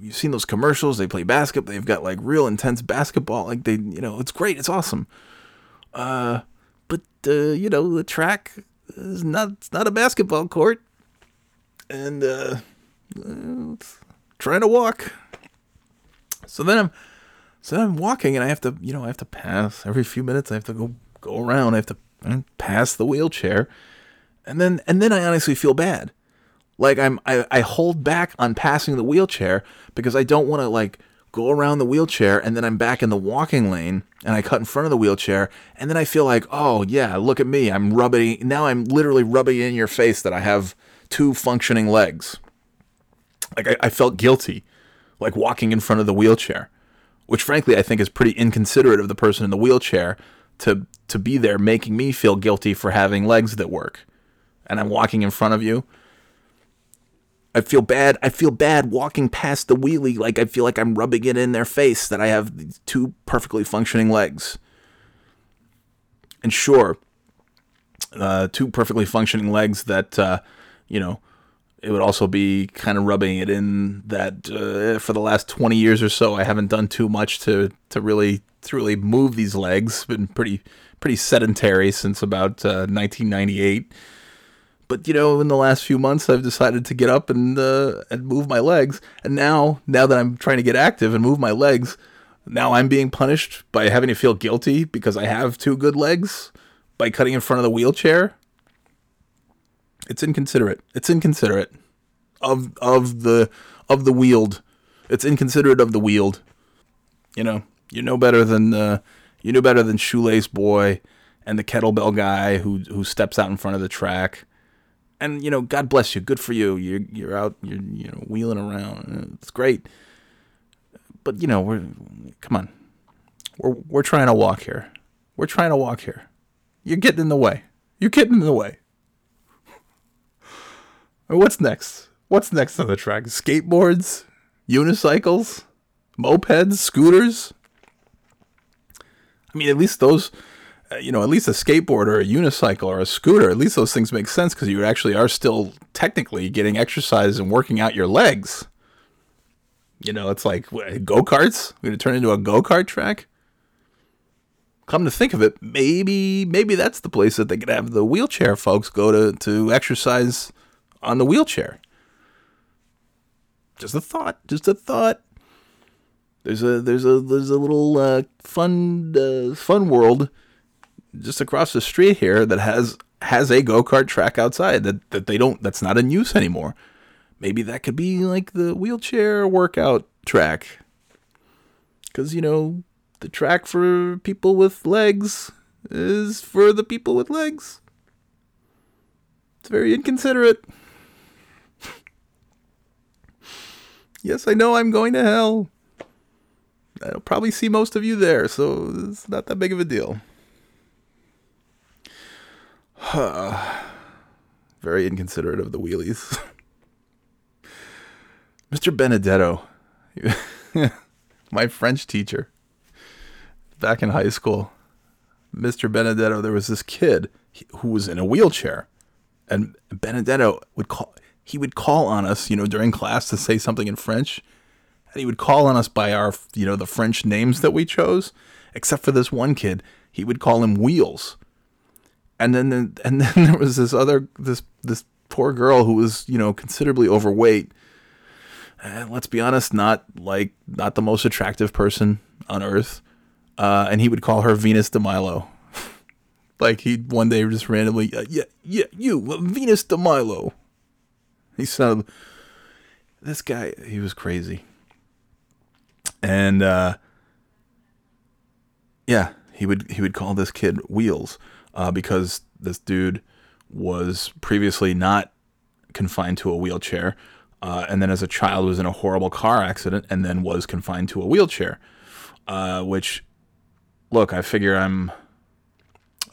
you've seen those commercials. They play basketball they've got like real intense basketball. Like they you know it's great. It's awesome. Uh but uh you know the track is not it's not a basketball court and uh trying to walk so then i'm so then I'm walking and I have to, you know, I have to pass every few minutes. I have to go go around. I have to pass the wheelchair, and then and then I honestly feel bad. Like I'm I, I hold back on passing the wheelchair because I don't want to like go around the wheelchair and then I'm back in the walking lane and I cut in front of the wheelchair and then I feel like oh yeah look at me I'm rubbing now I'm literally rubbing in your face that I have two functioning legs. Like I, I felt guilty, like walking in front of the wheelchair which frankly I think is pretty inconsiderate of the person in the wheelchair to to be there making me feel guilty for having legs that work. And I'm walking in front of you. I feel bad. I feel bad walking past the wheelie like I feel like I'm rubbing it in their face that I have two perfectly functioning legs. And sure, uh, two perfectly functioning legs that uh, you know it would also be kind of rubbing it in that uh, for the last 20 years or so I haven't done too much to to really to really move these legs been pretty pretty sedentary since about uh, 1998 But you know, in the last few months, I've decided to get up and uh, and move my legs. And now, now that I'm trying to get active and move my legs, now I'm being punished by having to feel guilty because I have two good legs by cutting in front of the wheelchair. It's inconsiderate. It's inconsiderate of of the of the wheeled. It's inconsiderate of the wheeled. You know, you know better than uh, you know better than shoelace boy and the kettlebell guy who who steps out in front of the track. And you know, God bless you. Good for you. You're you're out. You're you know wheeling around. It's great. But you know, we're come on. We're we're trying to walk here. We're trying to walk here. You're getting in the way. You're getting in the way. What's next? What's next on the track? Skateboards, unicycles, mopeds, scooters. I mean, at least those, you know, at least a skateboard or a unicycle or a scooter, at least those things make sense because you actually are still technically getting exercise and working out your legs. You know, it's like go karts. We're gonna turn into a go kart track. Come to think of it, maybe maybe that's the place that they could have the wheelchair folks go to to exercise on the wheelchair. Just a thought. Just a thought. There's a there's a there's a little uh, fun uh, fun world just across the street here that has has a go kart track outside that that they don't that's not in use anymore. Maybe that could be like the wheelchair workout track. Cuz you know, the track for people with legs is for the people with legs. It's very inconsiderate. yes, I know I'm going to hell. I'll probably see most of you there, so it's not that big of a deal. Very inconsiderate of the wheelies. Mr. Benedetto, my French teacher, back in high school, Mr. Benedetto, there was this kid who was in a wheelchair, and Benedetto would call. He would call on us, you know, during class to say something in French, and he would call on us by our, you know, the French names that we chose. Except for this one kid, he would call him Wheels. And then, and then there was this other, this this poor girl who was, you know, considerably overweight. And let's be honest, not like not the most attractive person on earth. Uh, and he would call her Venus de Milo. like he one day just randomly, uh, yeah, yeah, you, Venus de Milo. He sounded. This guy, he was crazy. And uh, yeah, he would he would call this kid Wheels uh, because this dude was previously not confined to a wheelchair, uh, and then as a child was in a horrible car accident, and then was confined to a wheelchair. Uh, which, look, I figure I'm.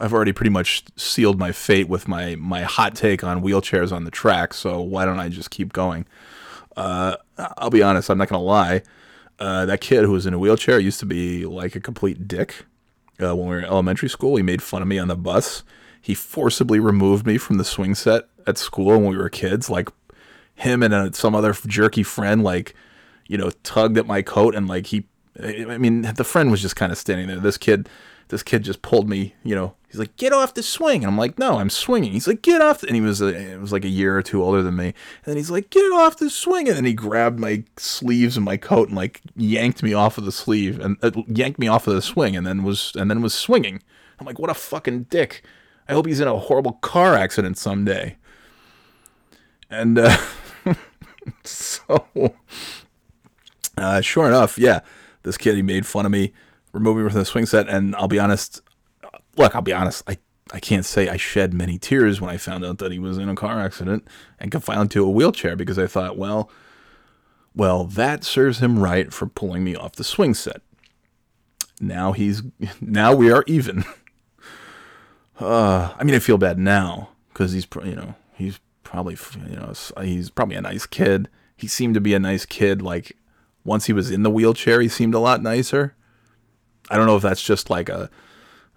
I've already pretty much sealed my fate with my my hot take on wheelchairs on the track. So why don't I just keep going? Uh, I'll be honest. I'm not gonna lie. Uh, that kid who was in a wheelchair used to be like a complete dick. Uh, when we were in elementary school, he made fun of me on the bus. He forcibly removed me from the swing set at school when we were kids. Like him and uh, some other jerky friend, like you know, tugged at my coat and like he. I mean, the friend was just kind of standing there. This kid, this kid just pulled me. You know, he's like, "Get off the swing," and I'm like, "No, I'm swinging." He's like, "Get off," the-" and he was a, it was like a year or two older than me. And then he's like, "Get off the swing," and then he grabbed my sleeves and my coat and like yanked me off of the sleeve and uh, yanked me off of the swing, and then was and then was swinging. I'm like, "What a fucking dick!" I hope he's in a horrible car accident someday. And uh, so, uh, sure enough, yeah, this kid he made fun of me, from the swing set, and I'll be honest. Look, I'll be honest. I I can't say I shed many tears when I found out that he was in a car accident and confined to a wheelchair because I thought, well, well, that serves him right for pulling me off the swing set. Now he's now we are even. Uh, I mean, I feel bad now because he's you know he's probably you know he's probably a nice kid. He seemed to be a nice kid. Like once he was in the wheelchair, he seemed a lot nicer. I don't know if that's just like a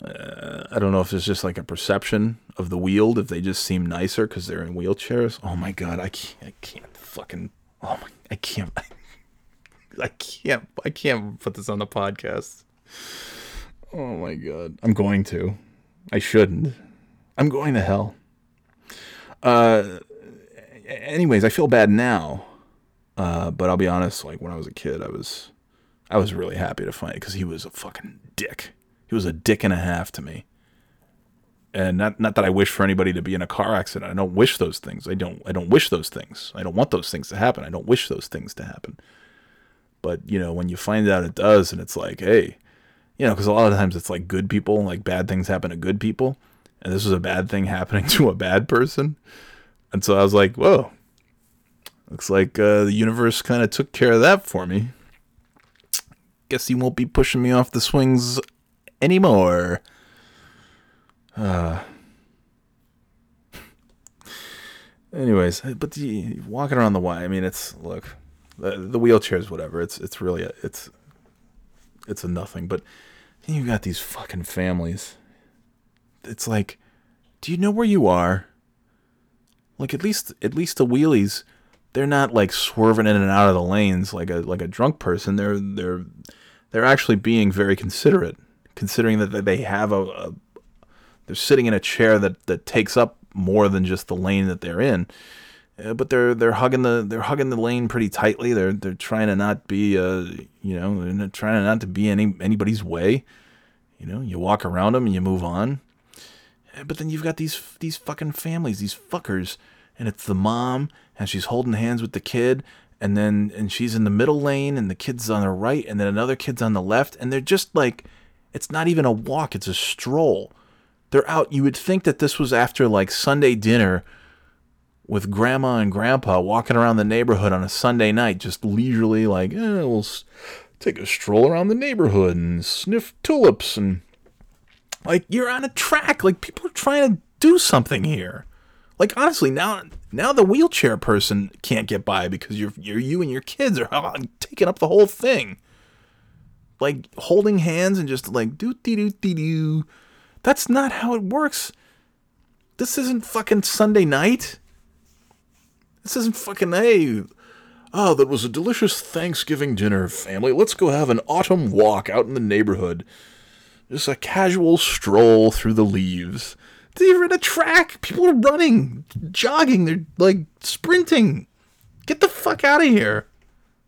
uh, I don't know if it's just like a perception of the wheeled if they just seem nicer because they're in wheelchairs. Oh my god, I can't, I can't fucking, oh my, I can't, I can't, I can't put this on the podcast. Oh my god, I'm going to. I shouldn't. I'm going to hell. Uh, anyways, I feel bad now. Uh, but I'll be honest, like when I was a kid, I was, I was really happy to find it because he was a fucking dick. He was a dick and a half to me. And not not that I wish for anybody to be in a car accident. I don't wish those things. I don't I don't wish those things. I don't want those things to happen. I don't wish those things to happen. But you know, when you find out it does, and it's like, hey, you know, because a lot of times it's like good people, like bad things happen to good people, and this was a bad thing happening to a bad person, and so I was like, whoa, looks like uh, the universe kind of took care of that for me. Guess he won't be pushing me off the swings anymore. Uh. Anyways, but the walking around the Y, I mean, it's look, the, the wheelchairs, whatever. It's it's really a, it's it's a nothing. But you got these fucking families. It's like, do you know where you are? Like at least at least the wheelies, they're not like swerving in and out of the lanes like a like a drunk person. They're they're they're actually being very considerate, considering that they have a, a they're sitting in a chair that that takes up more than just the lane that they're in. Uh, but they're they're hugging the they're hugging the lane pretty tightly. They're they're trying to not be uh you know they're not trying not to be any anybody's way. You know, you walk around them and you move on. But then you've got these these fucking families, these fuckers, and it's the mom and she's holding hands with the kid, and then and she's in the middle lane and the kid's on the right, and then another kid's on the left, and they're just like, it's not even a walk, it's a stroll. They're out. You would think that this was after like Sunday dinner with grandma and grandpa walking around the neighborhood on a Sunday night, just leisurely, like, eh, we'll take a stroll around the neighborhood and sniff tulips. And like, you're on a track. Like, people are trying to do something here. Like, honestly, now now the wheelchair person can't get by because you're, you're you and your kids are taking up the whole thing. Like, holding hands and just like, doo dee doo dee doo. That's not how it works. This isn't fucking Sunday night. This isn't fucking hey. Oh, that was a delicious Thanksgiving dinner, family. Let's go have an autumn walk out in the neighborhood. Just a casual stroll through the leaves. They're in a track. People are running, jogging. They're like sprinting. Get the fuck out of here.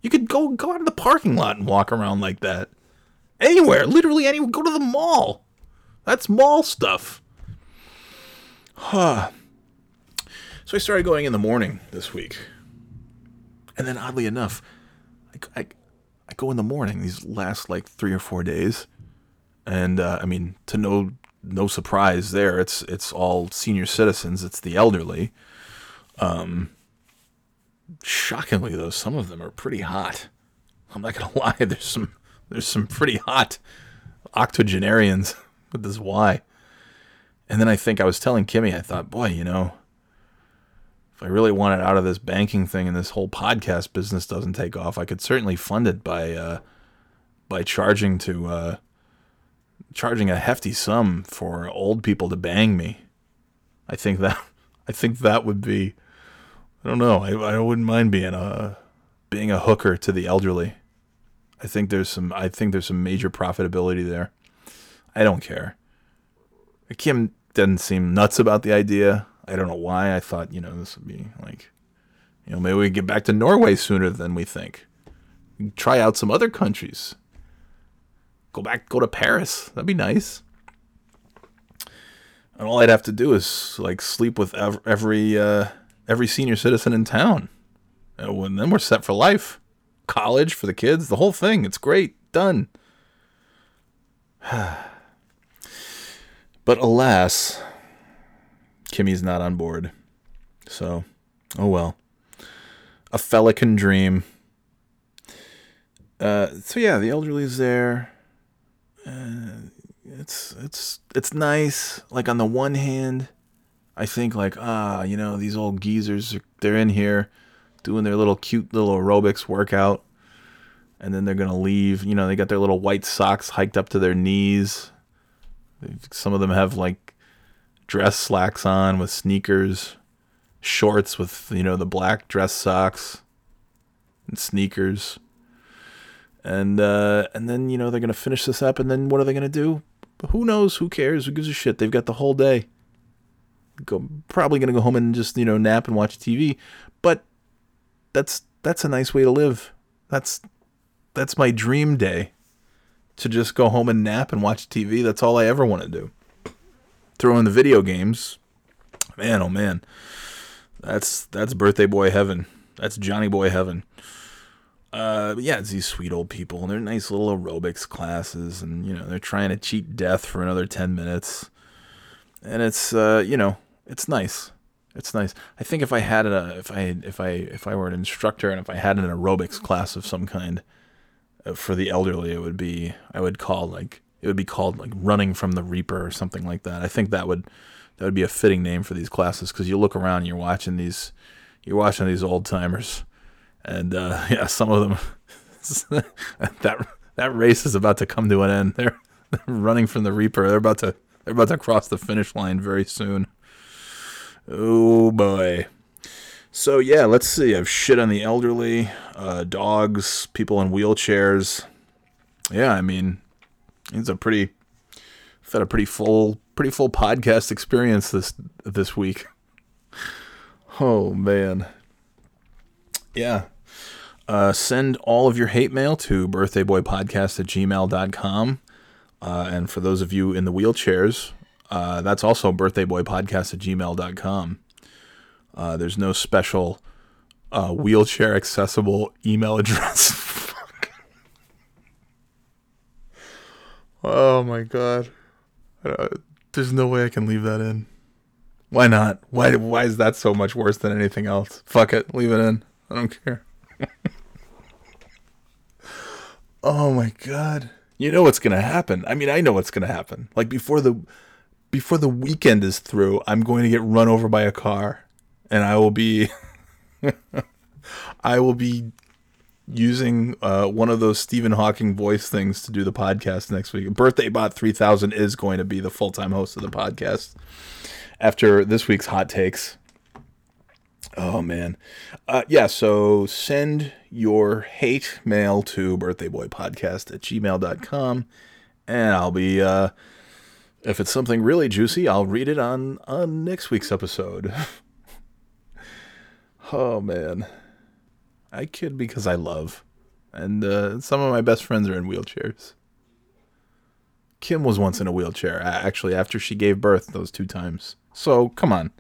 You could go go out of the parking lot and walk around like that. Anywhere, literally anywhere. Go to the mall. That's mall stuff. Huh. So I started going in the morning this week. And then oddly enough, I, I, I go in the morning these last like three or four days. And uh, I mean, to no no surprise there, it's it's all senior citizens, it's the elderly. Um shockingly though, some of them are pretty hot. I'm not gonna lie, there's some there's some pretty hot octogenarians with this Y. And then I think I was telling Kimmy, I thought, boy, you know, if I really wanted out of this banking thing and this whole podcast business doesn't take off, I could certainly fund it by uh, by charging to uh, charging a hefty sum for old people to bang me. I think that I think that would be I don't know. I, I wouldn't mind being a being a hooker to the elderly. I think there's some I think there's some major profitability there. I don't care. Kim doesn't seem nuts about the idea. I don't know why. I thought, you know, this would be like, you know, maybe we get back to Norway sooner than we think. Try out some other countries. Go back, go to Paris. That'd be nice. And all I'd have to do is like sleep with ev- every uh, every senior citizen in town, and then we're set for life. College for the kids, the whole thing. It's great. Done. But alas, Kimmy's not on board. So, oh well. A fella can dream. Uh, so yeah, the elderly's there. It's it's it's nice. Like on the one hand, I think like ah, you know, these old geezers they're in here doing their little cute little aerobics workout, and then they're gonna leave. You know, they got their little white socks hiked up to their knees. Some of them have like dress slacks on with sneakers, shorts with you know the black dress socks, and sneakers. And uh, and then you know they're gonna finish this up, and then what are they gonna do? Who knows? Who cares? Who gives a shit? They've got the whole day. go probably gonna go home and just you know nap and watch TV, but that's that's a nice way to live. That's that's my dream day to just go home and nap and watch TV. That's all I ever want to do. Throw in the video games, man. Oh man, that's that's birthday boy heaven. That's Johnny boy heaven. Uh, yeah, it's these sweet old people, and they're nice little aerobics classes, and you know they're trying to cheat death for another ten minutes, and it's uh, you know it's nice, it's nice. I think if I had a if I if I if I were an instructor and if I had an aerobics class of some kind uh, for the elderly, it would be I would call like it would be called like running from the reaper or something like that. I think that would that would be a fitting name for these classes because you look around and you're watching these you're watching these old timers and uh, yeah, some of them that that race is about to come to an end. They're, they're running from the Reaper. They're about to they're about to cross the finish line very soon. Oh boy. So yeah, let's see. I've shit on the elderly, uh, dogs, people in wheelchairs. Yeah, I mean, it's a pretty, I've had a pretty full, pretty full podcast experience this this week. Oh man. Yeah. Uh, send all of your hate mail to birthdayboypodcast at gmail.com. Uh, and for those of you in the wheelchairs, uh, that's also birthdayboypodcast at gmail.com. Uh, there's no special uh, wheelchair accessible email address. oh my god. There's no way I can leave that in. Why not? Why why is that so much worse than anything else? Fuck it, leave it in. I don't care. oh my god. You know what's going to happen. I mean, I know what's going to happen. Like before the before the weekend is through, I'm going to get run over by a car and I will be I will be using uh, one of those Stephen Hawking voice things to do the podcast next week. Birthday Bot 3000 is going to be the full-time host of the podcast after this week's hot takes. Oh man. Uh, yeah, so send your hate mail to birthdayboypodcast at gmail.com and I'll be uh, if it's something really juicy, I'll read it on on next week's episode. oh man. I kid because I love. And uh, some of my best friends are in wheelchairs. Kim was once in a wheelchair, actually, after she gave birth those two times. So, come on.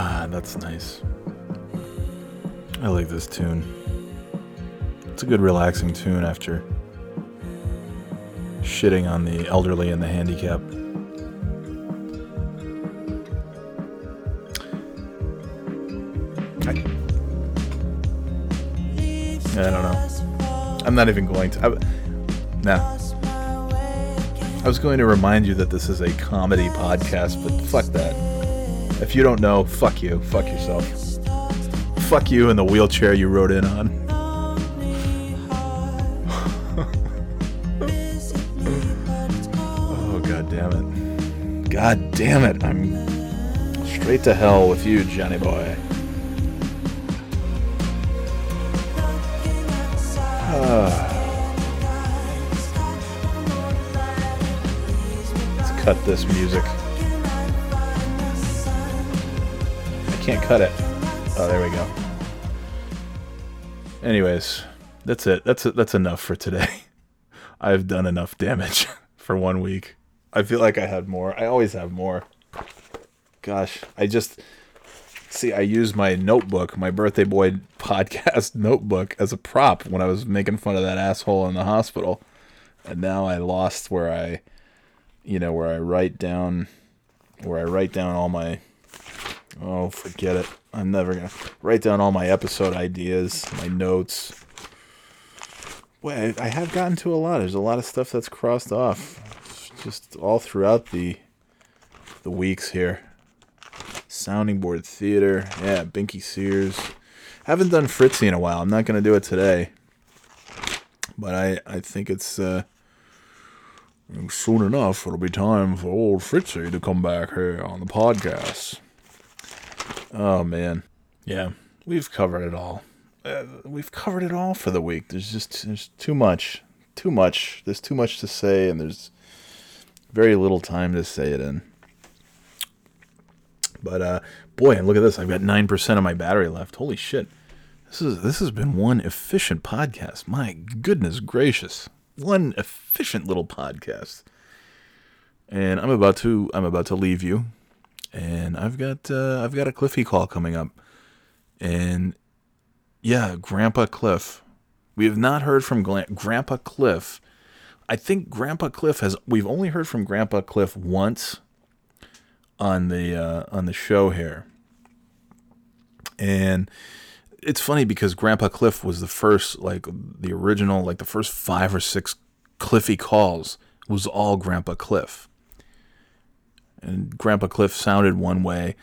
Ah, that's nice. I like this tune. It's a good relaxing tune after shitting on the elderly and the handicapped. I, don't know. I'm not even going to. I, nah. I was going to remind you that this is a comedy podcast, but fuck that. If you don't know, fuck you. Fuck yourself. Fuck you and the wheelchair you rode in on. oh, god damn it. God damn it. I'm straight to hell with you, Johnny boy. Let's cut this music. Cut it. Oh, there we go. Anyways, that's it. That's it. That's enough for today. I've done enough damage for one week. I feel like I had more. I always have more. Gosh, I just see. I used my notebook, my birthday boy podcast notebook, as a prop when I was making fun of that asshole in the hospital, and now I lost where I, you know, where I write down, where I write down all my Oh, forget it. I'm never to write down all my episode ideas, my notes. Well, I have gotten to a lot. There's a lot of stuff that's crossed off. Just all throughout the the weeks here. Sounding board theater. Yeah, Binky Sears. Haven't done Fritzy in a while. I'm not to do it today. But I, I think it's uh, soon enough, it'll be time for old Fritzy to come back here on the podcast. Oh man, yeah, we've covered it all. Uh, we've covered it all for the week. There's just there's too much, too much. There's too much to say, and there's very little time to say it in. But uh, boy, and look at this! I've got nine percent of my battery left. Holy shit! This is this has been one efficient podcast. My goodness gracious, one efficient little podcast. And I'm about to I'm about to leave you, and I've got uh, I've got a Cliffy call coming up, and yeah, Grandpa Cliff. We have not heard from Grandpa Cliff. I think Grandpa Cliff has. We've only heard from Grandpa Cliff once on the uh, on the show here, and it's funny because Grandpa Cliff was the first, like the original, like the first five or six Cliffy calls was all Grandpa Cliff, and Grandpa Cliff sounded one way.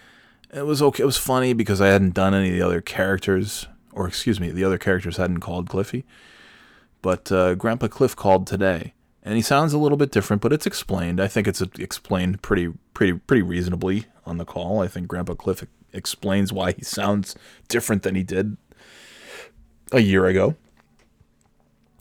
It was okay. It was funny because I hadn't done any of the other characters, or excuse me, the other characters hadn't called Cliffy. But uh, Grandpa Cliff called today, and he sounds a little bit different, but it's explained. I think it's explained pretty, pretty, pretty reasonably on the call. I think Grandpa Cliff explains why he sounds different than he did a year ago.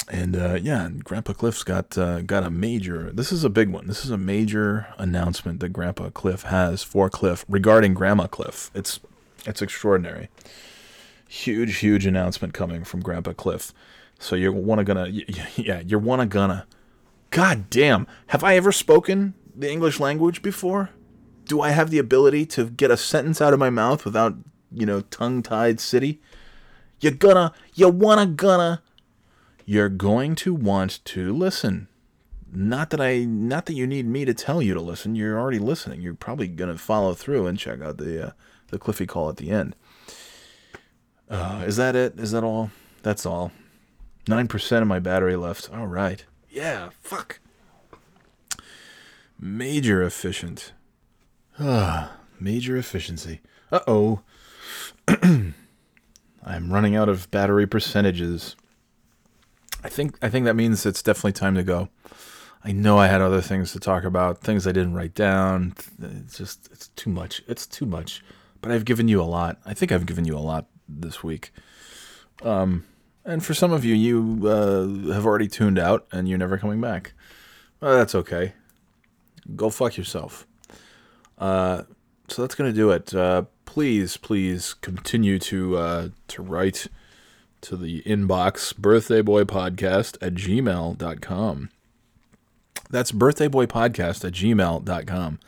And uh, yeah, Grandpa Cliff's got uh, got a major. This is a big one. This is a major announcement that Grandpa Cliff has for Cliff regarding Grandma Cliff. It's it's extraordinary. Huge, huge announcement coming from Grandpa Cliff. So you're wanna gonna yeah you're wanna gonna. God damn! Have I ever spoken the English language before? Do I have the ability to get a sentence out of my mouth without you know tongue tied city? You're gonna you wanna gonna you're going to want to listen. Not that I not that you need me to tell you to listen. You're already listening. You're probably going to follow through and check out the uh, the Cliffy call at the end. Uh, is that it? Is that all? That's all. 9% of my battery left. All right. Yeah, fuck. Major efficient. Ah, major efficiency. Uh-oh. I'm running out of battery percentages. I think I think that means it's definitely time to go. I know I had other things to talk about, things I didn't write down. It's just it's too much. It's too much. But I've given you a lot. I think I've given you a lot this week. Um, and for some of you, you uh, have already tuned out and you're never coming back. Well, that's okay. Go fuck yourself. Uh, so that's gonna do it. Uh, please, please continue to uh, to write to the inbox birthdayboypodcast at gmail.com. That's birthdayboypodcast at gmail.com.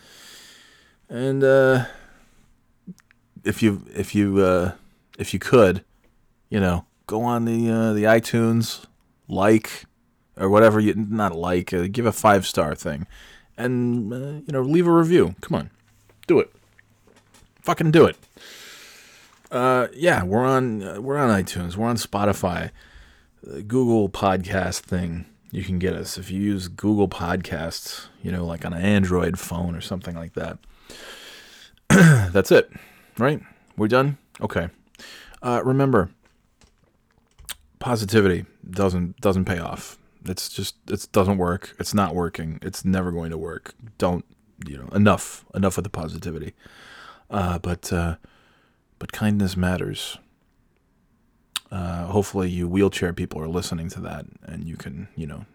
And uh, if you if you uh, if you could, you know, go on the uh, the iTunes, like or whatever you not like, uh, give a five star thing, and uh, you know, leave a review. Come on, do it. Fucking do it. Uh, yeah, we're on uh, we're on iTunes, we're on Spotify, the Google Podcast thing. You can get us if you use Google Podcasts, you know, like on an Android phone or something like that. That's it, right? We're done. Okay. Uh, remember, positivity doesn't doesn't pay off. It's just it doesn't work. It's not working. It's never going to work. Don't you know? Enough. Enough with the positivity. Uh, but uh, but kindness matters. Uh, hopefully, you wheelchair people are listening to that, and you can you know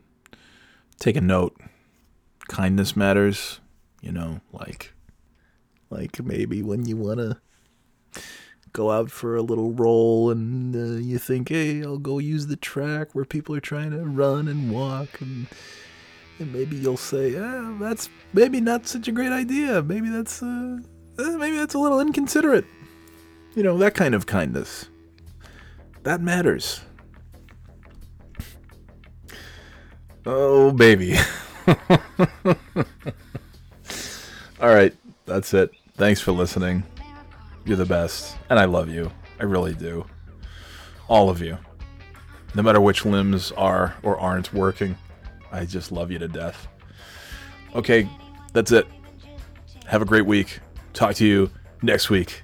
take a note. Kindness matters. You know, like like maybe when you wanna go out for a little roll and uh, you think, hey, I'll go use the track where people are trying to run and walk, and, and maybe you'll say, ah, that's maybe not such a great idea. Maybe that's uh, eh, maybe that's a little inconsiderate. You know, that kind of kindness. That matters. Oh, baby. All right, that's it. Thanks for listening. You're the best. And I love you. I really do. All of you. No matter which limbs are or aren't working, I just love you to death. Okay, that's it. Have a great week. Talk to you next week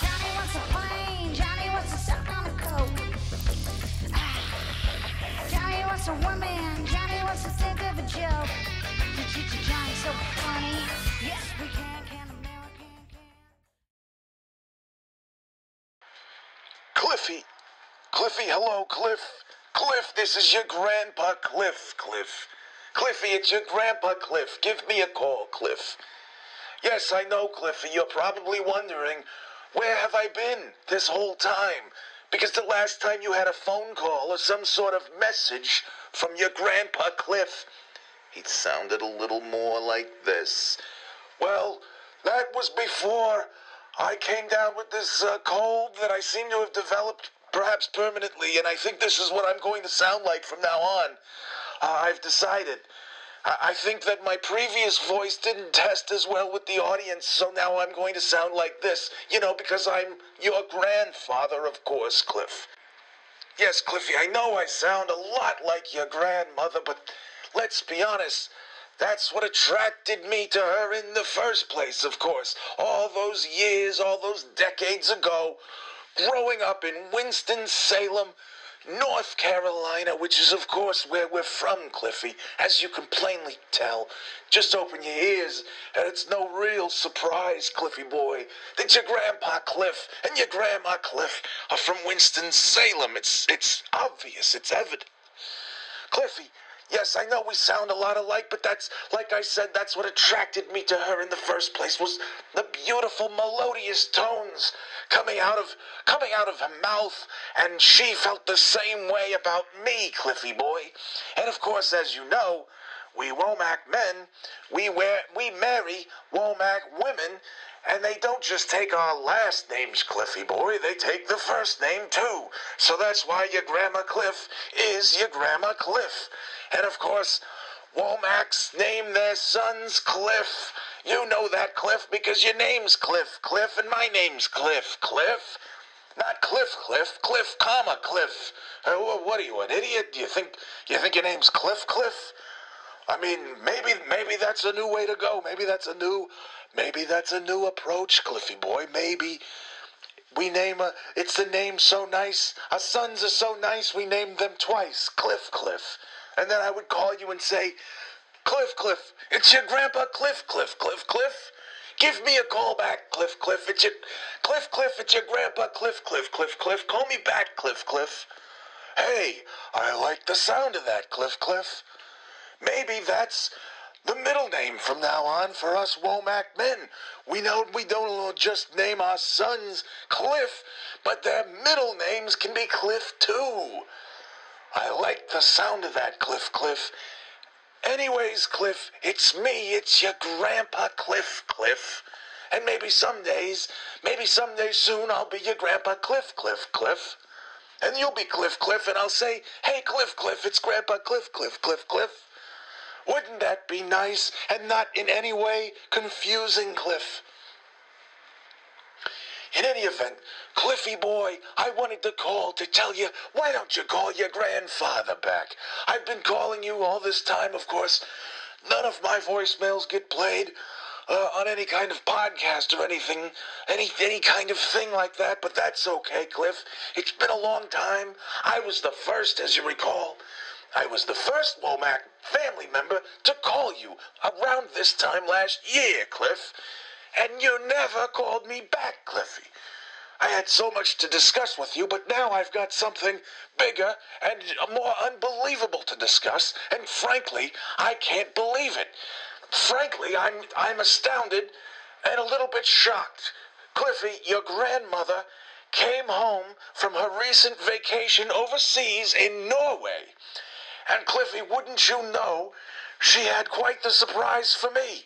Johnny wants a plane. Johnny wants to suck on a coke. Ah. Johnny wants a woman. Johnny wants to think of a joke. Johnny's so funny. Yes, we can. Cliffy. Cliffy, hello, Cliff. Cliff, this is your grandpa, Cliff, Cliff. Cliffy, it's your grandpa, Cliff. Give me a call, Cliff. Yes, I know, Cliffy. You're probably wondering, where have I been this whole time? Because the last time you had a phone call or some sort of message from your grandpa, Cliff, he sounded a little more like this. Well, that was before I came down with this uh, cold that I seem to have developed perhaps permanently, and I think this is what I'm going to sound like from now on. Uh, I've decided. I think that my previous voice didn't test as well with the audience, so now I'm going to sound like this. You know, because I'm your grandfather, of course, Cliff. Yes, Cliffy, I know I sound a lot like your grandmother, but let's be honest. That's what attracted me to her in the first place, of course. All those years, all those decades ago, growing up in Winston-Salem, North Carolina, which is, of course, where we're from, Cliffy, as you can plainly tell. Just open your ears, and it's no real surprise, Cliffy boy, that your grandpa Cliff and your grandma Cliff are from Winston-Salem. It's, it's obvious, it's evident. Cliffy, yes, I know we sound a lot alike, but that's, like I said, that's what attracted me to her in the first place, was the beautiful melodious tones coming out of, coming out of her mouth, and she felt the same way about me, Cliffy boy. And of course, as you know, we Womack men, we wear, we marry Womack women, and they don't just take our last names, Cliffy boy, they take the first name too. So that's why your Grandma Cliff is your Grandma Cliff. And of course, Womacks name their sons Cliff. You know that, Cliff, because your name's Cliff, Cliff, and my name's Cliff, Cliff. Not Cliff, Cliff, Cliff, comma, Cliff. Uh, what are you, an idiot? Do you think you think your name's Cliff, Cliff? I mean, maybe maybe that's a new way to go. Maybe that's a new maybe that's a new approach, Cliffy boy. Maybe we name a it's a name so nice. Our sons are so nice we named them twice. Cliff Cliff. And then I would call you and say, Cliff Cliff, it's your grandpa Cliff Cliff Cliff Cliff. Give me a call back, Cliff Cliff. It's your Cliff Cliff, it's your grandpa Cliff Cliff Cliff Cliff. Call me back, Cliff Cliff. Hey, I like the sound of that, Cliff Cliff. Maybe that's the middle name from now on for us Womack men. We know we don't just name our sons Cliff, but their middle names can be Cliff too. I like the sound of that, Cliff Cliff. Anyways, Cliff, it's me, it's your grandpa Cliff Cliff. And maybe some days, maybe someday soon I'll be your grandpa Cliff Cliff Cliff. And you'll be Cliff Cliff, and I'll say, hey, Cliff Cliff, it's Grandpa Cliff Cliff Cliff Cliff. Wouldn't that be nice and not in any way confusing, Cliff? In any event, Cliffy boy, I wanted to call to tell you, why don't you call your grandfather back? I've been calling you all this time, of course. None of my voicemails get played uh, on any kind of podcast or anything, any any kind of thing like that, but that's okay, Cliff. It's been a long time. I was the first, as you recall. I was the first Womack family member to call you around this time last year, Cliff. And you never called me back, Cliffy. I had so much to discuss with you, but now I've got something bigger and more unbelievable to discuss, and frankly, I can't believe it. Frankly, I'm I'm astounded and a little bit shocked. Cliffy, your grandmother came home from her recent vacation overseas in Norway. And Cliffy, wouldn't you know, she had quite the surprise for me.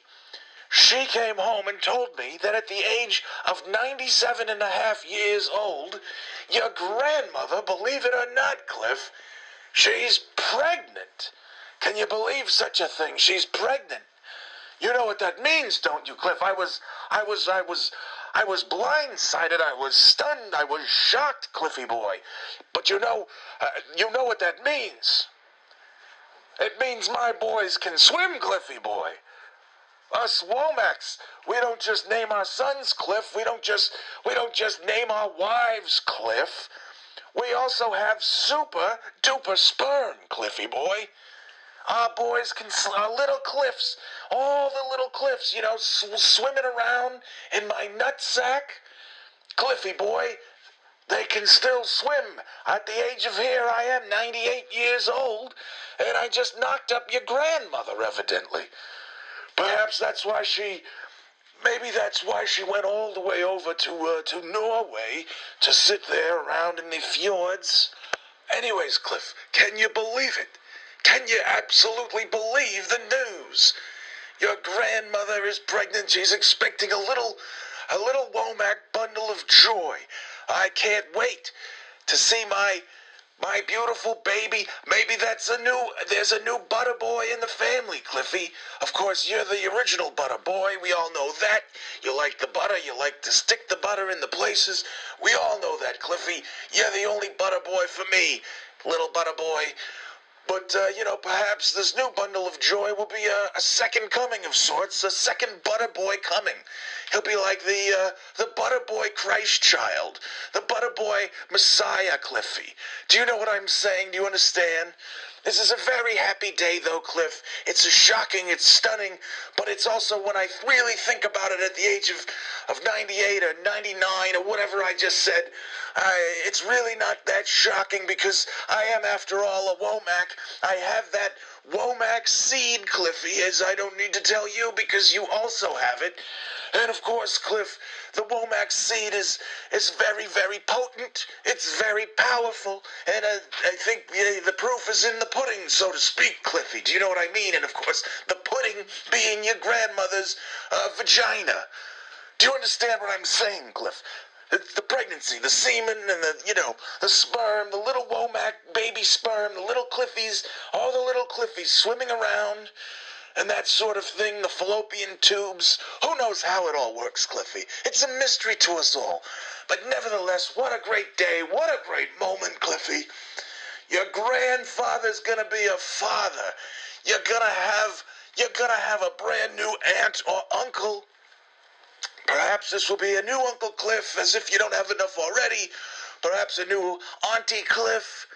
She came home and told me that at the age of 97 and a half years old, your grandmother, believe it or not, Cliff, she's pregnant. Can you believe such a thing? She's pregnant. You know what that means, don't you, Cliff? I was, I was, I was, I was blindsided. I was stunned. I was shocked, Cliffy boy. But you know, uh, you know what that means. It means my boys can swim, Cliffy boy. Us Womacks, we don't just name our sons Cliff. We don't just, we don't just name our wives Cliff. We also have super duper sperm, Cliffy boy. Our boys can, our little cliffs, all the little cliffs, you know, sw- swimming around in my nutsack. Cliffy boy, they can still swim. At the age of here, I am 98 years old, and I just knocked up your grandmother, evidently. Perhaps that's why she, maybe that's why she went all the way over to uh, to Norway to sit there around in the fjords. Anyways, Cliff, can you believe it? Can you absolutely believe the news? Your grandmother is pregnant. She's expecting a little, a little Womack bundle of joy. I can't wait to see my, my beautiful baby. Maybe that's a new, there's a new butter boy in the family, Cliffy. Of course, you're the original butter boy. We all know that. You like the butter. You like to stick the butter in the places. We all know that, Cliffy. You're the only butter boy for me, little butter boy. But, uh, you know, perhaps this new bundle of joy will be a, a second coming of sorts, a second butter boy coming. He'll be like the, uh, the butter boy Christ child, the butter boy Messiah Cliffy. Do you know what I'm saying? Do you understand? This is a very happy day, though, Cliff. It's shocking, it's stunning, but it's also when I really think about it at the age of, of 98 or 99 or whatever I just said, I, it's really not that shocking because I am, after all, a Womack. I have that Womack seed, Cliffy, as I don't need to tell you because you also have it. And of course, Cliff, the Womack seed is is very, very potent. It's very powerful, and uh, I think the, the proof is in the pudding, so to speak, Cliffy. Do you know what I mean? And of course, the pudding being your grandmother's uh, vagina. Do you understand what I'm saying, Cliff? It's the pregnancy, the semen, and the, you know, the sperm, the little Womack baby sperm, the little Cliffies, all the little Cliffies swimming around, and that sort of thing, the fallopian tubes. Who knows how it all works, Cliffy? It's a mystery to us all. But nevertheless, what a great day, what a great moment, Cliffy. Your grandfather's gonna be a father. You're gonna have, you're gonna have a brand new aunt or uncle. Perhaps this will be a new Uncle Cliff, as if you don't have enough already. Perhaps a new Auntie Cliff.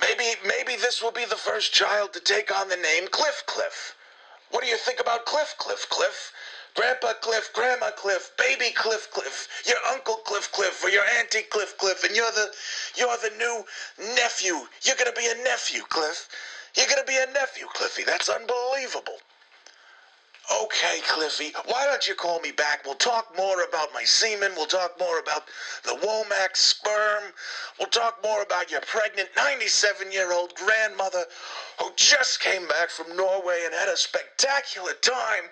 Maybe, maybe this will be the first child to take on the name Cliff Cliff. What do you think about Cliff Cliff Cliff? Grandpa Cliff, Grandma Cliff, Baby Cliff Cliff, your Uncle Cliff Cliff, or your Auntie Cliff Cliff, and you're the, you're the new nephew. You're gonna be a nephew, Cliff. You're gonna be a nephew, Cliffy. That's unbelievable. Okay, Cliffy, why don't you call me back? We'll talk more about my semen. We'll talk more about the Womack sperm. We'll talk more about your pregnant 97 year old grandmother who just came back from Norway and had a spectacular time.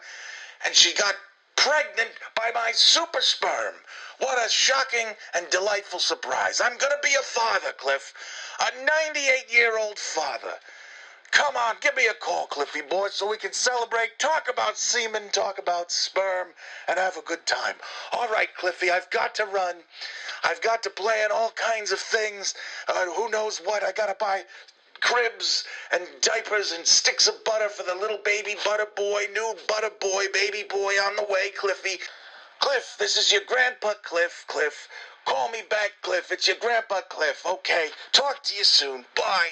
And she got pregnant by my super sperm. What a shocking and delightful surprise. I'm going to be a father, Cliff. A 98 year old father. Come on, give me a call, Cliffy boy, so we can celebrate, talk about semen, talk about sperm, and have a good time. All right, Cliffy, I've got to run. I've got to plan all kinds of things. Uh, who knows what? I gotta buy cribs and diapers and sticks of butter for the little baby butter boy, new butter boy, baby boy on the way, Cliffy. Cliff, this is your grandpa Cliff, Cliff. Call me back, Cliff. It's your grandpa Cliff. Okay. Talk to you soon. Bye.